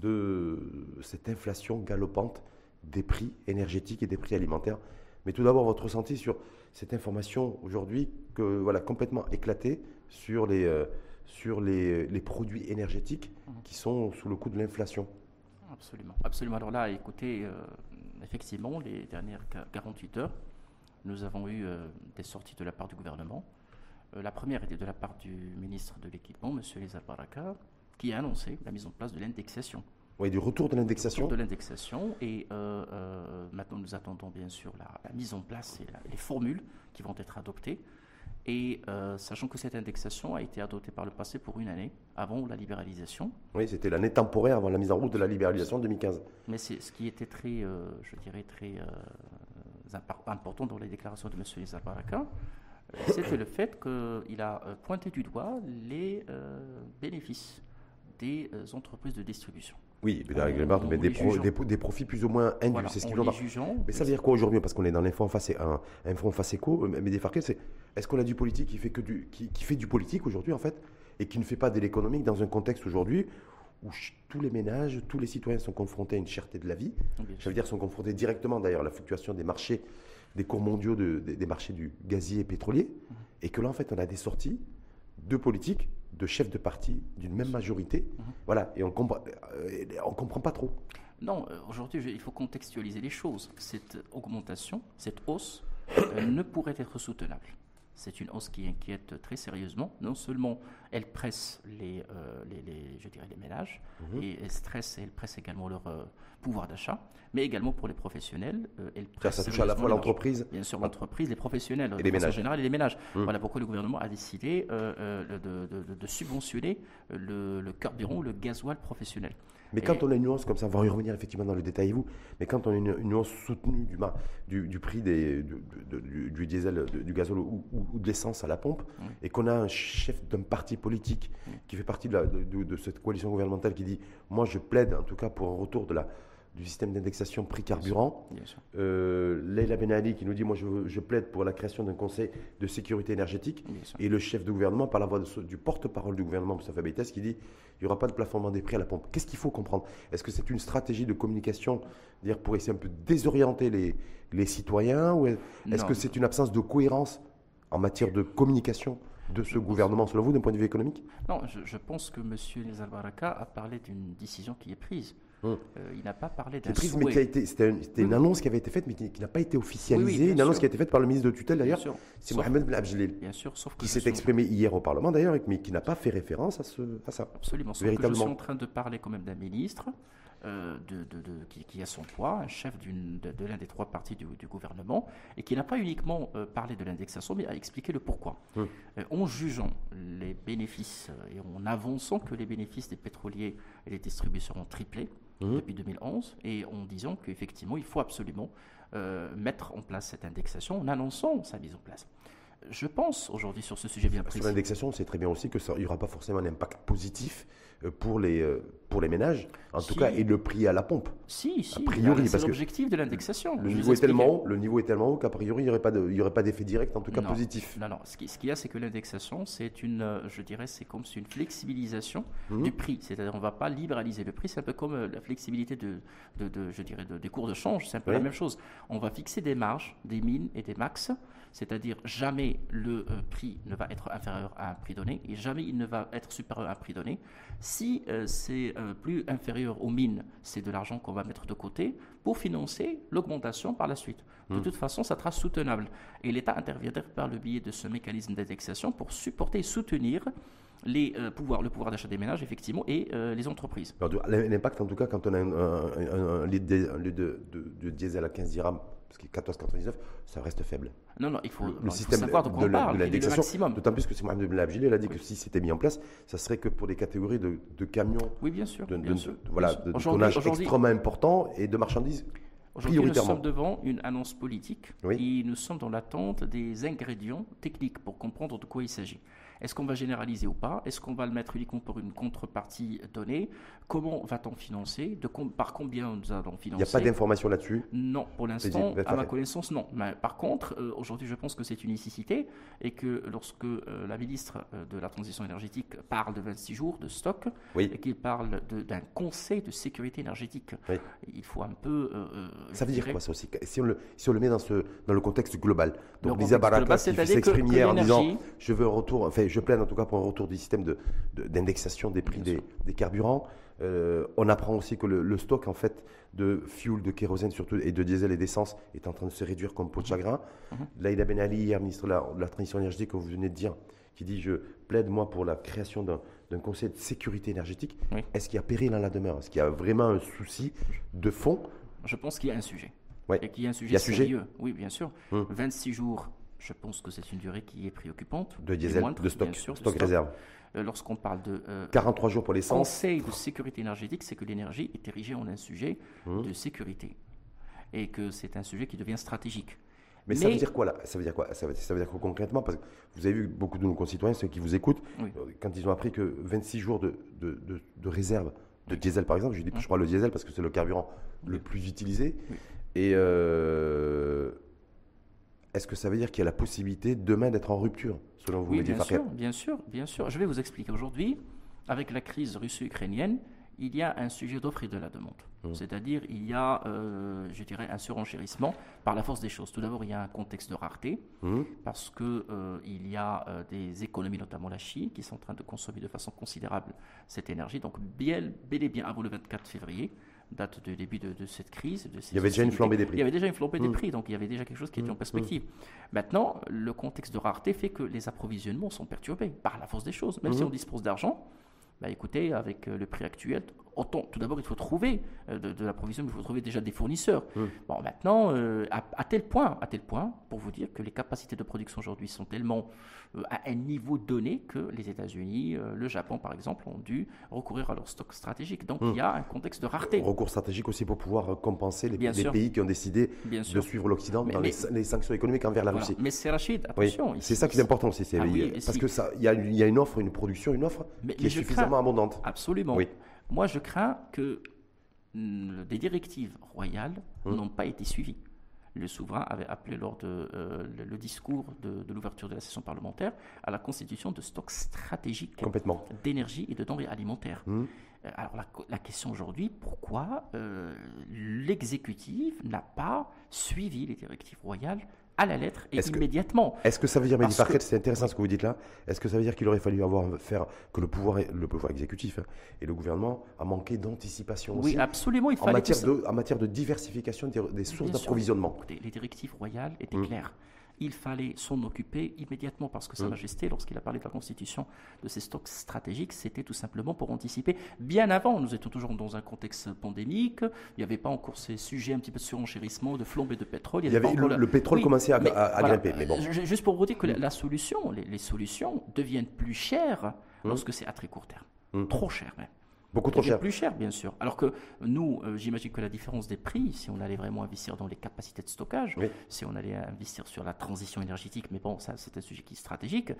de cette inflation galopante des prix énergétiques et des prix alimentaires. Mais tout d'abord, votre ressenti sur cette information aujourd'hui que voilà complètement éclatée sur les euh, sur les, les, produits énergétiques mmh. qui sont sous le coup de l'inflation. Absolument, absolument. Alors là, écoutez, euh, effectivement, les dernières 48 heures, nous avons eu euh, des sorties de la part du gouvernement. la première était de la part du ministre de l'Équipement, M. Lisa Baraka, qui a annoncé la mise en place de l'indexation. Oui, du retour de l'indexation. de l'indexation. Et euh, euh, maintenant, nous attendons bien sûr la, mise en place et les formules qui vont être adoptées. Et euh, sachant que cette indexation a été adoptée par le passé pour une année, avant la libéralisation. Oui, c'était l'année temporaire avant la mise en route de la libéralisation de 2015. Mais c'est ce qui était très, je dirais, très important dans les déclarations de M. Lisa Baraka, c'était le fait qu'il a pointé du doigt les bénéfices des euh, entreprises de distribution. Oui, mais des, des, profits plus ou moins indus, c'est ce qu'ils ont. Mais ça veut dire quoi aujourd'hui? Parce qu'on est dans l'info face, un, un front face éco, euh, mais défarqué, c'est est-ce qu'on a du politique qui fait, que du, qui, fait du politique aujourd'hui en fait, et qui ne fait pas de l'économique dans un contexte aujourd'hui où tous les ménages, tous les citoyens sont confrontés à une cherté de la vie? Ça veut dire sont confrontés directement d'ailleurs à la fluctuation des marchés, des cours mondiaux des, marchés du gazier et pétrolier, mmh. et que là en fait on a des sorties de politiques de chefs de parti d'une même majorité. Mhm. Voilà, et on comprend, euh, on comprend pas trop. Non, euh, aujourd'hui, il faut contextualiser les choses. Cette augmentation, cette hausse, euh, ne pourrait être soutenable. C'est une hausse qui inquiète très sérieusement. Non seulement elle presse les, les, je dirais les ménages, mhm. et elle stresse et elle presse également leur pouvoir d'achat, mais également pour les professionnels. elle presse ça, touche à la fois l'entreprise Bien sûr, l'entreprise, les professionnels, et les ménages. en général, et les ménages. Mhm. Voilà pourquoi le gouvernement a décidé de, de, subventionner le, le carburant, le gasoil professionnel. Mais quand on a une nuance comme ça, on va y revenir effectivement dans le détail, vous, mais quand on a une, nuance soutenue du, du, prix des, du, diesel, du gazole ou, de l'essence à la pompe, et qu'on a un chef d'un parti politique qui fait partie de, cette coalition gouvernementale qui dit Moi, je plaide en tout cas pour un retour de la, du système d'indexation prix carburant. Euh, Leila Benali qui nous dit Moi, je, plaide pour la création d'un conseil de sécurité énergétique. Et le chef de gouvernement, par la voix du porte-parole du gouvernement, Moustapha Beites, qui dit Il n'y aura pas de plafonnement des prix à la pompe. Qu'est-ce qu'il faut comprendre? Est-ce que c'est une stratégie de communication dire, pour essayer un peu désorienter les, les citoyens Ou est-ce que c'est une absence de cohérence en matière de communication de ce gouvernement, selon vous, d'un point de vue économique? Non, je, pense que M. Nizal Baraka a parlé d'une décision qui est prise. Hum. Euh, il n'a pas parlé d'un. Mais été, c'était, une, annonce qui avait été faite, mais qui, n'a pas été officialisée. une annonce qui a été faite par le ministre de tutelle, d'ailleurs. C'est Mohamed Ben Abjelil. Bien sûr, sauf que qui s'est exprimé hier au Parlement, d'ailleurs, mais qui n'a pas fait référence à, ce, à ça. Absolument. Sauf que je suis en train de parler quand même d'un ministre euh, de, qui, a son poids, un chef de, l'un des trois partis du, gouvernement, et qui n'a pas uniquement euh, parlé de l'indexation, mais a expliqué le pourquoi. Hum. en jugeant les bénéfices et en avançant que les bénéfices des pétroliers et des distributeurs ont triplé, Mmh. depuis 2011 et en disant qu'effectivement, il faut absolument euh, mettre en place cette indexation en annonçant sa mise en place. Je pense aujourd'hui sur ce sujet bien précis. Sur l'indexation, on sait très bien aussi qu'il n'y aura pas forcément un impact positif euh, pour les, euh, pour les ménages, en tout cas, et le prix à la pompe. Si, si, a priori, c'est l'objectif de l'indexation. Le, niveau est tellement haut, le niveau est tellement haut qu'à priori, il n'y aurait pas d'effet direct, en tout cas positif. Non, non, ce qu'il ce y a, c'est que l'indexation, c'est une, euh, je dirais, c'est comme une flexibilisation mmh. du prix. C'est-à-dire, on ne va pas libéraliser le prix, c'est un peu comme la flexibilité de, de, je dirais, des cours de change, c'est un peu la même chose. On va fixer des marges, des mines et des max, c'est-à-dire jamais le prix ne va être inférieur à un prix donné et jamais il ne va être supérieur à un prix donné. Si euh, c'est euh, plus inférieur aux mines, c'est de l'argent qu'on va mettre de côté pour financer l'augmentation par la suite. De hmm. toute façon, ça sera soutenable. Et l'État interviendra par le biais de ce mécanisme d'indexation pour supporter et soutenir les, euh, pouvoirs, le pouvoir d'achat des ménages, effectivement, et les entreprises. L'impact, en tout cas, quand on a un, litre, de, diesel à 15 dirhams parce que 14,99, ça reste faible. Non, non, il faut, le système savoir de quoi on parle, l'indexation. D'autant plus que c'est Mohamed Belabgili, il a dit que si c'était mis en place, ça serait que pour des catégories de, camions. Oui, bien sûr. De, bien sûr, voilà, tonnage extrêmement important et de marchandises. Aujourd'hui, nous sommes devant une annonce politique et nous sommes dans l'attente des ingrédients techniques pour comprendre de quoi il s'agit. Est-ce qu'on va généraliser ou pas? Est-ce qu'on va le mettre uniquement pour une contrepartie donnée? Comment va-t-on financer? De Par combien nous allons financer? Il n'y a pas d'information là-dessus? Non, pour l'instant, à ma connaissance, non. Mais par contre, euh, aujourd'hui, je pense que c'est une nécessité et que lorsque euh, la ministre euh, de la Transition énergétique parle de 26 jours de stock et qu'il parle d'un conseil de sécurité énergétique, il faut un peu. ça veut dire quoi ça aussi? Si on, le, si on le met dans, ce, dans le contexte global. Donc, Lisa Baraka qui s'exprime hier en disant je veux un retour, enfin, je plaide en tout cas pour un retour du système d'indexation de, des prix des, des, carburants. Euh, on apprend aussi que le, stock en fait de fuel, de kérosène surtout et de diesel et d'essence est en train de se réduire comme peau de chagrin. Mhm. Laïda Ben Ali, hier ministre de la, Transition énergétique, comme vous venez de dire, qui dit je plaide moi pour la création d'un conseil de sécurité énergétique. Est-ce qu'il y a péril dans la demeure? Est-ce qu'il y a vraiment un souci de fond? Je pense qu'il y a un sujet. Et qu'il y a un sujet sérieux. Oui, bien sûr. 26 hum. jours je pense que c'est une durée qui est préoccupante. De diesel, de stock, stock, réserve. Euh, lorsqu'on parle de 43 euh, jours pour l'essence. Conseil de sécurité énergétique, c'est que l'énergie est érigée en un sujet mmh. de sécurité et que c'est un sujet qui devient stratégique. Mais, ça veut dire quoi là? Ça veut dire quoi? Ça veut, ça veut, dire quoi concrètement? Parce que vous avez vu beaucoup de nos concitoyens, ceux qui vous écoutent, euh, quand ils ont appris que 26 jours de, de, de, réserve de diesel par exemple, je, dis, je crois le diesel parce que c'est le carburant le plus utilisé, et est-ce que ça veut dire qu'il y a la possibilité demain d'être en rupture, selon vous Oui, bien sûr, bien sûr, bien sûr. Je vais vous expliquer. Aujourd'hui, avec la crise russo-ukrainienne, il y a un sujet d'offre et de la demande. Mmh. C'est-à-dire, il y a, euh, je dirais, un surenchérissement par la force des choses. Tout d'abord, il y a un contexte de rareté, mmh. parce qu'il euh, il y a euh, des économies, notamment la Chine, qui sont en train de consommer de façon considérable cette énergie. Donc, bien, bel et bien avant le 24 février, date du début de, cette crise. il y avait déjà une flambée des prix. Il y avait déjà une flambée des hmm. prix, donc il y avait déjà quelque chose qui était en hmm. perspective. Maintenant, le contexte de rareté fait que les approvisionnements sont perturbés par la force des choses. Même si hmm. on dispose d'argent, bah écoutez, avec euh, le prix actuel, autant, tout d'abord, il faut trouver euh, de, l'approvisionnement, il faut trouver déjà des fournisseurs. Bon, maintenant, euh, à, tel point, à tel point, pour vous dire que les capacités de production aujourd'hui sont tellement à un niveau donné que les États-Unis, le Japon, par exemple, ont dû recourir à leur stock stratégique. Donc, il y a un contexte de rareté. Recours stratégique aussi pour pouvoir compenser les, pays qui ont décidé de suivre l'Occident dans les, sanctions économiques envers la Russie. Mais c'est Rachid, attention. c'est ça qui est important aussi, ah parce que ça, il y, y, a une offre, une production, une offre qui est suffisamment abondante. Absolument. Moi, je crains que mm, des directives royales hum. n'ont pas été suivies. Le souverain avait appelé lors de euh, le, discours de, l'ouverture de la session parlementaire à la constitution de stocks stratégiques d'énergie et de denrées alimentaires. Hum. Euh, alors la, question aujourd'hui, pourquoi euh, l'exécutif n'a pas suivi les directives royales à la lettre et immédiatement. Est-ce que ça veut dire, Mehdi c'est intéressant ce que vous dites là, est-ce que ça veut dire qu'il aurait fallu avoir faire que le pouvoir, le pouvoir exécutif hein, et le gouvernement a manqué d'anticipation Oui, absolument, il en matière de, en matière de diversification des, sources d'approvisionnement. Les directives royales étaient mmh. claires il fallait s'en occuper immédiatement parce que Sa mm. Majesté, lorsqu'il a parlé de la constitution de ces stocks stratégiques, c'était tout simplement pour anticiper bien avant. Nous étions toujours dans un contexte pandémique, il n'y avait pas encore ces sujets un petit peu de surenchérissement, de flambée de pétrole. Il y, avait, le, pétrole commençait à, grimper. Mais bon. Juste pour vous dire que mm. la, solution, les, solutions deviennent plus chères mm. lorsque c'est à très court terme. Trop cher même. Beaucoup trop cher. Plus cher, bien sûr. Alors que nous, euh, j'imagine que la différence des prix, si on allait vraiment investir dans les capacités de stockage, si on allait investir sur la transition énergétique, mais bon, ça c'est un sujet qui est stratégique,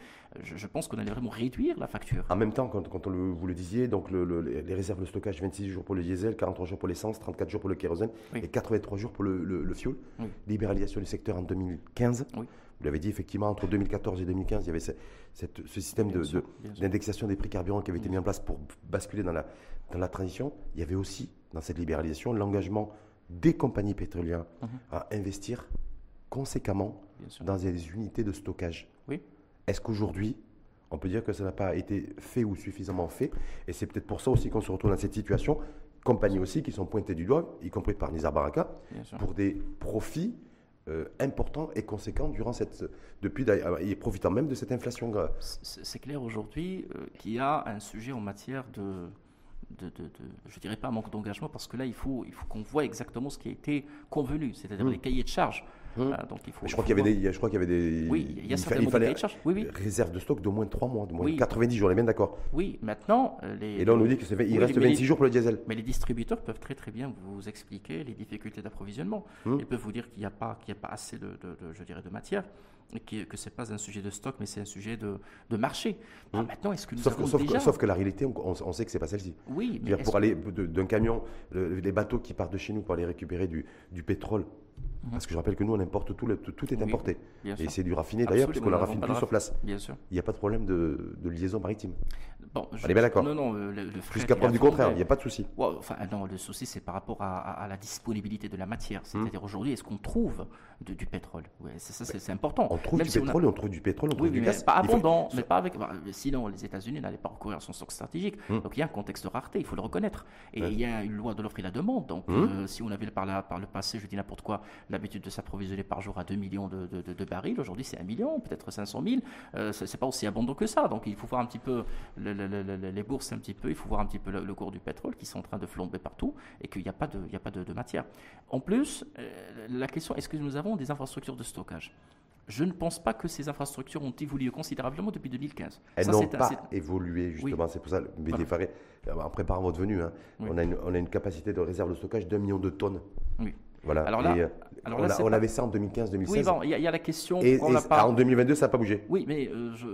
je, pense qu'on allait vraiment réduire la facture. En même temps, quand, quand vous le disiez, donc les réserves de stockage, 26 jours pour le diesel, 43 jours pour l'essence, 34 jours pour le kérosène et 83 jours pour le, fuel. Libéralisation du secteur en 2015. Vous l'avez dit, effectivement, entre 2014 et 2015, il y avait ce, système d'indexation des prix carburants qui avait été mis en place pour basculer dans la, dans la transition. Il y avait aussi, dans cette libéralisation, l'engagement des compagnies pétrolières mhm. à investir conséquemment dans des unités de stockage. Oui. Est-ce qu'aujourd'hui, on peut dire que ça n'a pas été fait ou suffisamment fait Et c'est peut-être pour ça aussi qu'on se retrouve dans cette situation. Compagnies aussi qui sont pointées du doigt, y compris par Nizar Baraka, pour des profits euh, important et conséquent durant cette, depuis, et profitant même de cette inflation. C'est clair aujourd'hui euh, qu'il y a un sujet en matière de, de, de, je dirais pas manque d'engagement, parce que là, il faut, il faut qu'on voit exactement ce qui a été convenu, c'est-à-dire mmh. les cahiers de charges. Hum. Ah, donc il faut, je, crois qu'il y avait des, je crois qu'il y avait des. Oui, il y a certaines il fallait oui, oui. réserve de stock d'au moins 3 mois, de moins 90 jours, on est bien d'accord. Oui, maintenant. Euh, les, Et là, on nous dit qu'il reste 26 jours pour le diesel. Mais les distributeurs peuvent très très bien vous expliquer les difficultés d'approvisionnement. Hum. Ils peuvent vous dire qu'il n'y a, pas, a pas assez de, de, je dirais, de matière et que ce n'est pas un sujet de stock, mais c'est un sujet de, de marché. Mmh. maintenant, est-ce que nous sauf, avons que, déjà... sauf que la réalité, on, sait que c'est pas celle-ci. Oui, mais pour aller d'un camion, les bateaux qui partent de chez nous pour aller récupérer du, du pétrole, mmh. parce que je rappelle que nous, on importe tout, tout est importé. et c'est du raffiné d'ailleurs, puisqu'on la raffine plus sur place. Bien sûr. Il n'y a pas de problème de, de liaison maritime. Bon, je, bien d'accord. Non, non, le, le Jusqu'à preuve du contraire, il n'y a pas de souci. enfin, non, le souci, c'est par rapport à, la disponibilité de la matière. Mmh. C'est-à-dire aujourd'hui, est-ce qu'on trouve du pétrole? Ouais, Ça, c'est important. On trouve du pétrole, on, trouve du pétrole, on trouve du gaz. Pas abondant, mais pas avec. Bah, sinon, les États-Unis n'allaient pas recourir à son stock stratégique. Mmh. Donc il y a un contexte de rareté, il faut le reconnaître. Et il y a une loi de l'offre et la demande. Donc mmh. euh, si on avait par, par le passé, je dis n'importe quoi, l'habitude de s'approvisionner par jour à 2 millions de, de, barils, aujourd'hui c'est 1 million, peut-être 500 000. Euh, c'est pas aussi abondant que ça. Donc il faut voir un petit peu les bourses un petit peu, il faut voir un petit peu le, cours du pétrole qui sont en train de flamber partout et qu'il n'y a pas, de, a pas de, matière. En plus, euh, la question, est-ce que nous avons des infrastructures de stockage? Je ne pense pas que ces infrastructures ont évolué considérablement depuis 2015. Elles n'ont pas évolué, justement. C'est pour ça, mais euh, en préparant votre venue, hein, on, a une, on, a une, capacité de réserve de stockage d'un million de tonnes. Oui. Voilà. Alors là, euh, on, avait ça en 2015-2016. Oui, bon, il y, a la question. Et, en 2022, ça n'a pas bougé. Oui, mais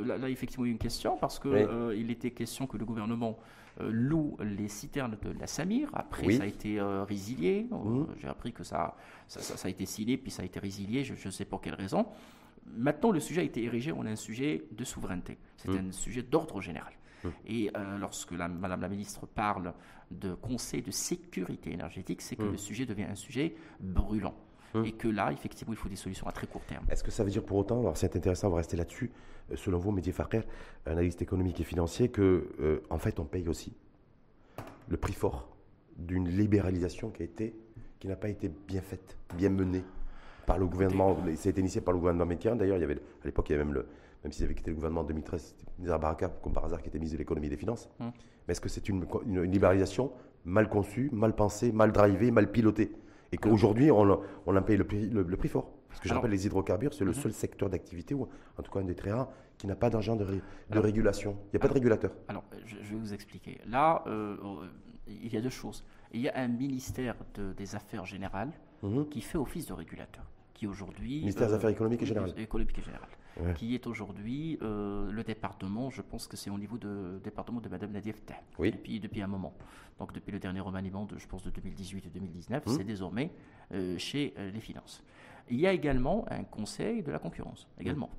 là, effectivement, il y a une question parce qu'il il était question que le gouvernement euh, loue les citernes de la Samir. Après, ça a été euh, résilié. Euh, mmh. J'ai appris que ça, ça, a été signé, puis ça a été résilié. Je ne sais pour quelle raison. Maintenant, le sujet a été érigé en un sujet de souveraineté. C'est mmh. un sujet d'ordre général. Mmh. Et lorsque la, Madame la ministre parle de conseil de sécurité énergétique, c'est que le sujet devient un sujet brûlant. Et que là, effectivement, il faut des solutions à très court terme. Est-ce que ça veut dire pour autant, alors c'est intéressant, on va rester là-dessus, euh, selon vous, Mehdi Farrer, analyste économique et financier, que euh, en fait on paye aussi le prix fort d'une libéralisation qui a été, qui n'a pas été bien faite, bien menée par le gouvernement. Ça a été initié par le gouvernement américain. D'ailleurs, il y avait à l'époque, il y avait même le, même s'ils avaient quitté le gouvernement en 2013, c'était Nizar Baraka, comme par hasard, qui était ministre de l'économie et des finances. Hum. Mais est-ce que c'est une, libéralisation mal conçue, mal pensée, mal drivée, mal pilotée? Et qu'aujourd'hui, on, on en paye le prix, le prix fort? Parce que je rappelle, les hydrocarbures, c'est le mhm. seul secteur d'activité, ou en tout cas un des très rares, qui n'a pas d'argent de, régulation. Il n'y a pas de régulateur. Alors, je, vais vous expliquer. Là, euh, il y a deux choses. Il y a un ministère des Affaires générales mhm. qui fait office de régulateur, qui aujourd'hui... Ministère des euh, Affaires économiques et générales. Économiques et générales. Qui est aujourd'hui euh, le département, je pense que c'est au niveau du département de Mme Nadia oui. depuis, depuis un moment. Donc depuis le dernier remaniement, de, je pense, de 2018 et 2019, mhm. c'est désormais chez les finances. Il y a également un conseil de la concurrence, également.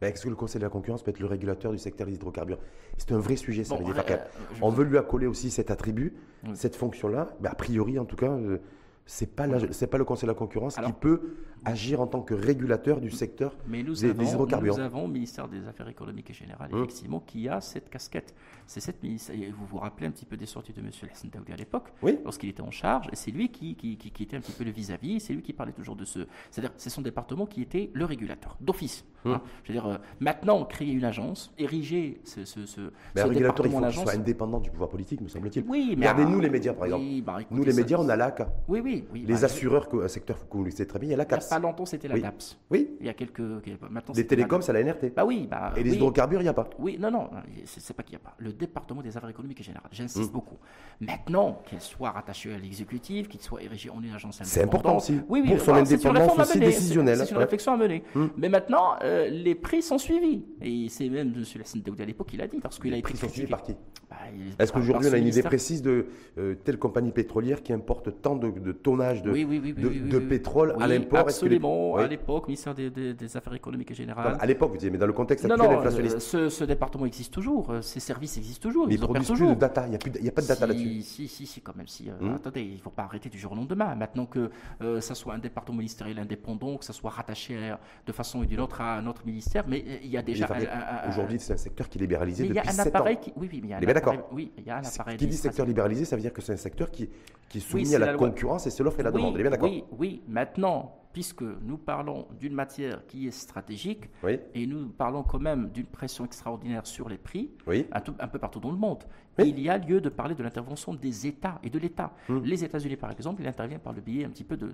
Est-ce que le Conseil de la concurrence peut être le régulateur du secteur des hydrocarbures? C'est un vrai sujet, ça. Euh, on veut lui accoler aussi cet attribut, cette fonction-là. Mais a priori, en tout cas, euh, c'est pas c'est pas le Conseil de la concurrence qui peut agir en tant que régulateur du secteur mais nous des, avons, hydrocarbures. Nous avons au ministère des Affaires économiques et générales, hum. effectivement, qui a cette casquette. C'est cette ministère. Vous vous rappelez un petit peu des sorties de M. Hassan Daoudi à l'époque, oui. lorsqu'il était en charge, et c'est lui qui, qui, qui, était un petit peu le vis-à-vis, c'est lui qui parlait toujours de ce. C'est-à-dire, c'est son département qui était le régulateur, d'office. Hum. Hein. Je veux dire, euh, maintenant, créer une agence, ériger ce, ce, ce, mais un régulateur, il faut qu'il soit indépendant du pouvoir politique, me semble-t-il. Oui, mais. Regardez-nous les médias, par exemple. Bah, nous, les médias, on a l'ACA. Oui, oui. les bah, assureurs, un secteur que vous connaissez très bien, il y a la Pas longtemps, c'était la oui. Il y a quelques. Maintenant, les télécoms, c'est la NRT. Bah oui. Bah, et les hydrocarbures, il n'y a pas. Oui, non, non, c'est pas qu'il n'y a pas. Le département des affaires économiques et générales, j'insiste hmm. beaucoup. Maintenant, qu'elle soit rattachée à l'exécutif, qu'il soit érigé en une agence C'est important aussi. Oui, oui, pour son indépendance aussi décisionnelle. C'est une réflexion à mener. Hmm. Mais maintenant, euh, les prix sont suivis. Et c'est même M. Lassine Daoudi à l'époque qui l'a dit, parce qu'il a été. Les prix sont suivis par qui bah, Est-ce qu'aujourd'hui, on a une idée précise de euh, telle compagnie pétrolière qui importe tant de, tonnage de, pétrole à l'import Absolument. À l'époque, ministère des, Affaires économiques et générales. À l'époque, vous dites, mais dans le contexte actuel inflationniste. Euh, ce, ce, département existe toujours, euh, ces services existent toujours. Mais ils, produisent plus de data, il n'y a, pas de data là-dessus. Si, si, si, quand même. Si, hmm. Attendez, il ne faut pas arrêter du jour au lendemain. Maintenant que ça soit un département ministériel indépendant, que ça soit rattaché de façon ou d'une autre à un autre ministère, mais il y a déjà. Aujourd'hui, c'est un secteur qui est libéralisé depuis 7 ans. Il y a un appareil qui. Oui, oui, mais il y a un appareil. Oui, il y a un appareil. Qui dit secteur libéralisé, ça veut dire que c'est un secteur qui, qui est soumis à la, concurrence et c'est l'offre et la demande. bien d'accord Oui, oui. Maintenant, puisque nous parlons d'une matière qui est stratégique et nous parlons quand même d'une pression extraordinaire sur les prix, un, peu partout dans le monde. Il y a lieu de parler de l'intervention des États et de l'État. Hum. Les États-Unis, par exemple, il intervient par le biais un petit peu de,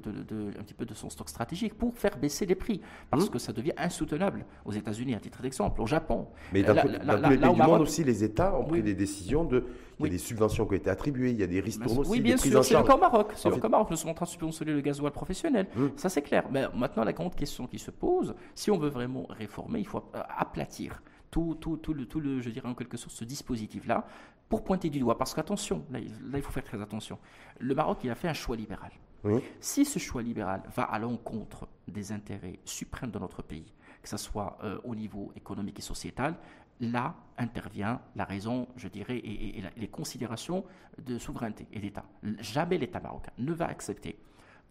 un petit peu de son stock stratégique pour faire baisser les prix, parce hum. que ça devient insoutenable aux États-Unis, à titre d'exemple, au Japon. Mais dans, tous les pays du monde aussi, les États ont pris des décisions de... Il y a des subventions qui ont été attribuées, il y a des ristournes aussi, Oui, bien sûr, c'est le cas au Maroc. C'est le cas au Maroc. Nous sommes en train de subventionner le gasoil professionnel. Hum. Ça, c'est clair. Mais maintenant, la grande question qui se pose, si on veut vraiment réformer, il faut aplatir tout, tout, tout, le, tout le, je dirais en quelque sorte, ce dispositif-là, pour pointer du doigt. Parce qu'attention, là, il faut faire très attention. Le Maroc, il a fait un choix libéral. Si ce choix libéral va à l'encontre des intérêts suprêmes de notre pays, que ce soit euh, au niveau économique et sociétal, là intervient la raison, je dirais, et les considérations de souveraineté et d'État. Jamais l'État marocain ne va accepter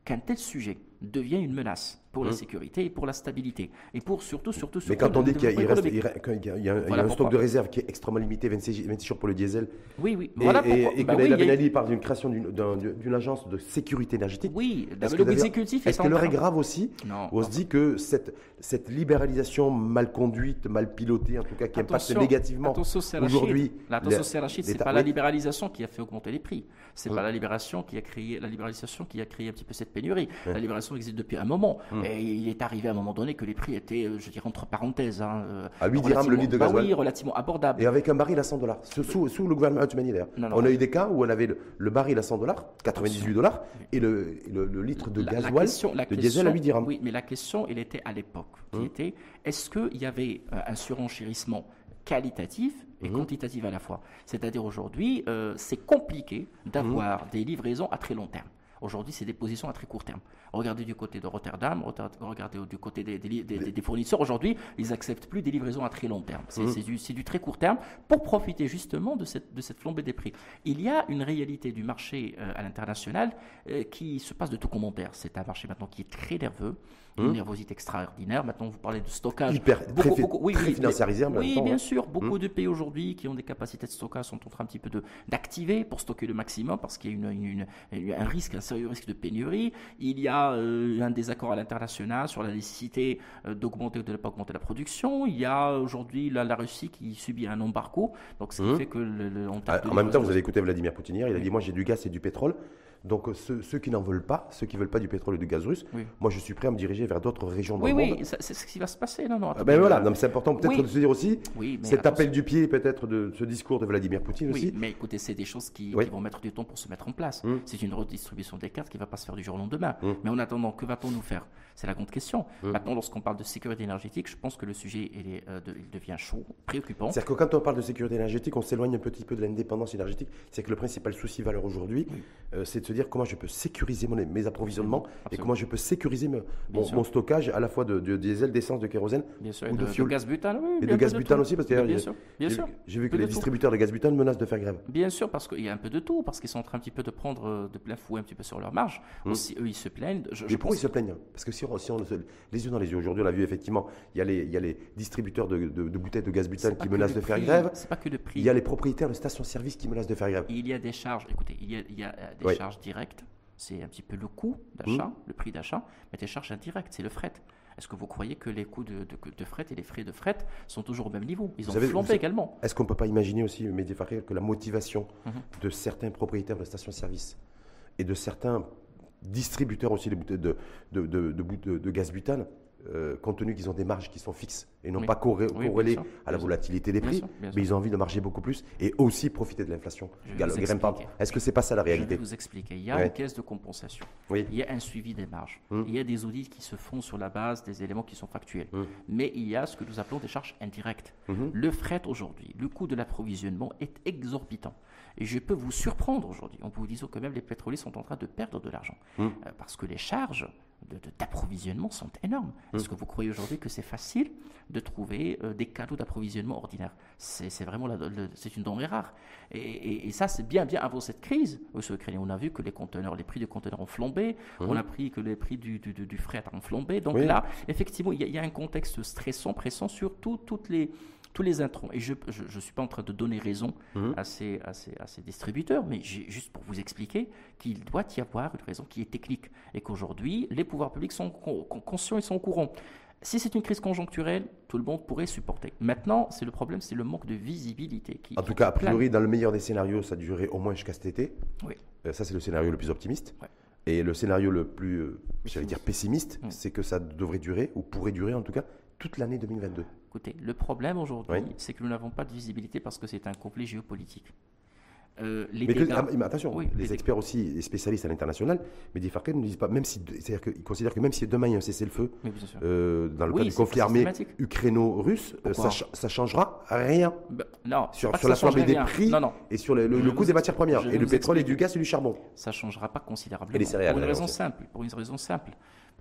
qu'un tel sujet devient une menace pour la mmh. sécurité et pour la stabilité. Et pour surtout, surtout, Mais quand on dit qu'il y, a, un stock de réserve qui est extrêmement limité, 26, jours pour le diesel. Oui, oui. Et, voilà et, et bah que parle d'une création d'une agence de sécurité énergétique. Oui, le exécutif est-ce que l'heure est grave aussi non, On se dit que cette, cette libéralisation mal conduite, mal pilotée, en tout cas, qui impacte négativement aujourd'hui. Attention, c'est c'est pas la libéralisation qui a fait augmenter les prix. C'est pas la libération qui a créé la libéralisation qui a créé un petit peu cette pénurie. La libération existe depuis un moment. Hum. Et il est arrivé à un moment donné que les prix étaient, euh, je dirais, entre parenthèses. Hein, euh, à 8 dirhams le litre de gasoil. Bah oui, relativement abordable. Et avec un baril à 100 dollars. Sous, sous, le gouvernement d'ailleurs. On a eu des cas où on avait le, baril à 100 dollars, 98 dollars, et le, le, litre de gasoil de diesel à 8 dirhams. Oui, mais la question, elle était à l'époque, qui hum. était est-ce qu'il y avait euh, un surenchérissement qualitatif et hum. quantitatif à la fois? C'est-à-dire aujourd'hui, c'est compliqué d'avoir des livraisons à très long terme. Aujourd'hui, c'est des positions à très court terme. Regardez du côté de Rotterdam, regardez du côté des, fournisseurs. Aujourd'hui, ils n'acceptent plus des livraisons à très long terme. C'est mmh. du, très court terme pour profiter justement de cette, de cette flambée des prix. Il y a une réalité du marché euh, à l'international euh, qui se passe de tout commentaire. C'est un marché maintenant qui est très nerveux une mmh. nervosité extraordinaire. Maintenant, vous parlez de stockage. Hyper, beaucoup, très, beaucoup, oui, très financiarisé Oui, bien sûr. Beaucoup mmh. de pays aujourd'hui qui ont des capacités de stockage sont en train un petit peu d'activer pour stocker le maximum parce qu'il y a une, un risque, un sérieux risque de pénurie. Il y a euh, un désaccord à l'international sur la nécessité euh, d'augmenter ou de ne pas augmenter la production. Il y a aujourd'hui la, Russie qui subit un embargo. Donc, ce qui mmh. fait que le, ah, En même temps, vous avez écouté Vladimir Poutine hier, il a dit Moi, j'ai du gaz et du pétrole. Donc ceux, qui n'en veulent pas, ceux qui ne veulent pas du pétrole et du gaz russe, moi je suis prêt à me diriger vers d'autres régions dans le monde. Oui, c'est ce qui va se passer. Non, non, ah ben voilà, c'est important peut-être de se dire aussi, cet appel du pied peut-être de ce discours de Vladimir Poutine oui, aussi. mais écoutez, c'est des choses qui, vont mettre du temps pour se mettre en place. Hum. C'est une redistribution des cartes qui ne va pas se faire du jour au lendemain. Hum. Mais en attendant, que va-t-on nous faire? C'est la grande question. Hum. Maintenant, lorsqu'on parle de sécurité énergétique, je pense que le sujet euh, il devient chaud, préoccupant. C'est-à-dire que quand on parle de sécurité énergétique, on s'éloigne un petit peu de l'indépendance énergétique. C'est que le principal souci valeur aujourd'hui, euh, c'est de se dire comment je peux sécuriser sécuriser mes approvisionnements et comment je peux sécuriser mon, stockage à la fois de, diesel, d'essence, de kérosène ou de, de, gaz butane. Oui, et de gaz butane aussi, parce que j'ai vu que les distributeurs de gaz butane menacent de faire grève. Bien sûr, parce qu'il y a un peu de tout, parce qu'ils sont en train un petit peu de prendre euh, de plein fouet un petit peu sur leur marge. Hum. Aussi, eux, ils se plaignent. Je, Mais pourquoi ils se plaignent? Parce que si on, les yeux dans les yeux, aujourd'hui, on a vu effectivement, il y a les, il y a les distributeurs de, bouteilles de gaz butane qui menacent de faire grève. C'est pas que le prix. Il y a les propriétaires de stations-service qui menacent de faire grève. Il y a des charges, écoutez, il y a, il y a euh, des charges directes c'est un petit peu le coût d'achat, mmh. le prix d'achat, mais tes charges indirectes, c'est le fret. Est-ce que vous croyez que les coûts de, fret et les frais de fret sont toujours au même niveau? Ils ont flambé également. Est-ce qu'on ne peut pas imaginer aussi, Mehdi que la motivation mmh. de certains propriétaires de stations-service et de certains distributeurs aussi de, de, de gaz butane euh, compte tenu qu'ils ont des marges qui sont fixes et non pas corrélées à la volatilité des prix, mais ils ont envie de marger beaucoup plus et aussi profiter de l'inflation Est-ce que c'est pas ça la réalité Je vais vous expliquer. Il y a une caisse de compensation. Il y a un suivi des marges. Hum. Il y a des audits qui se font sur la base des éléments qui sont factuels. Hum. Mais il y a ce que nous appelons des charges indirectes. Hum. Le fret aujourd'hui, le coût de l'approvisionnement est exorbitant. Et je peux vous surprendre aujourd'hui en vous disant que même les pétroliers sont en train de perdre de l'argent. Euh, parce que les charges d'approvisionnement sont énormes. Mmh. Est-ce que vous croyez aujourd'hui que c'est facile de trouver euh, des canaux d'approvisionnement ordinaires? C'est vraiment c'est une denrée rare. Et, ça, c'est bien, bien avant cette crise. On a vu que les conteneurs, les prix des conteneurs ont flambé. Mmh. On a pris que les prix du, du, fret ont flambé. Donc là, effectivement, il y, a un contexte stressant, pressant sur toutes les tous les introns. Et je ne suis pas en train de donner raison mmh. à, ces, à, ces, à, ces, distributeurs, mais juste pour vous expliquer qu'il doit y avoir une raison qui est technique et qu'aujourd'hui, les pouvoirs publics sont conscients et sont au courant. Si c'est une crise conjoncturelle, tout le monde pourrait supporter. Maintenant, c'est le problème, c'est le manque de visibilité. Qui, en tout cas, a priori, dans le meilleur des scénarios, ça durerait au moins jusqu'à cet été. Oui. Euh, ça, c'est le scénario le plus optimiste. Et le scénario le plus, euh, j'allais dire pessimiste, c'est que ça devrait durer, ou pourrait durer en tout cas, toute l'année 2022. Écoutez, le problème aujourd'hui, c'est que nous n'avons pas de visibilité parce que c'est un conflit géopolitique. Euh, les mais, attention, les, experts aussi, les spécialistes à l'international, mais des ne disent pas, même si, c'est-à-dire qu'ils considèrent que même si demain il y a un cessez-le-feu euh, dans le cadre du conflit armé ukraino-russe, euh, ça, ça changera rien. Bah, non, sur, sur la flambée des prix et sur le, coût des matières premières et le pétrole et du gaz et du charbon. Ça changera pas considérablement. Et les céréales, pour une raison simple. Pour une raison simple.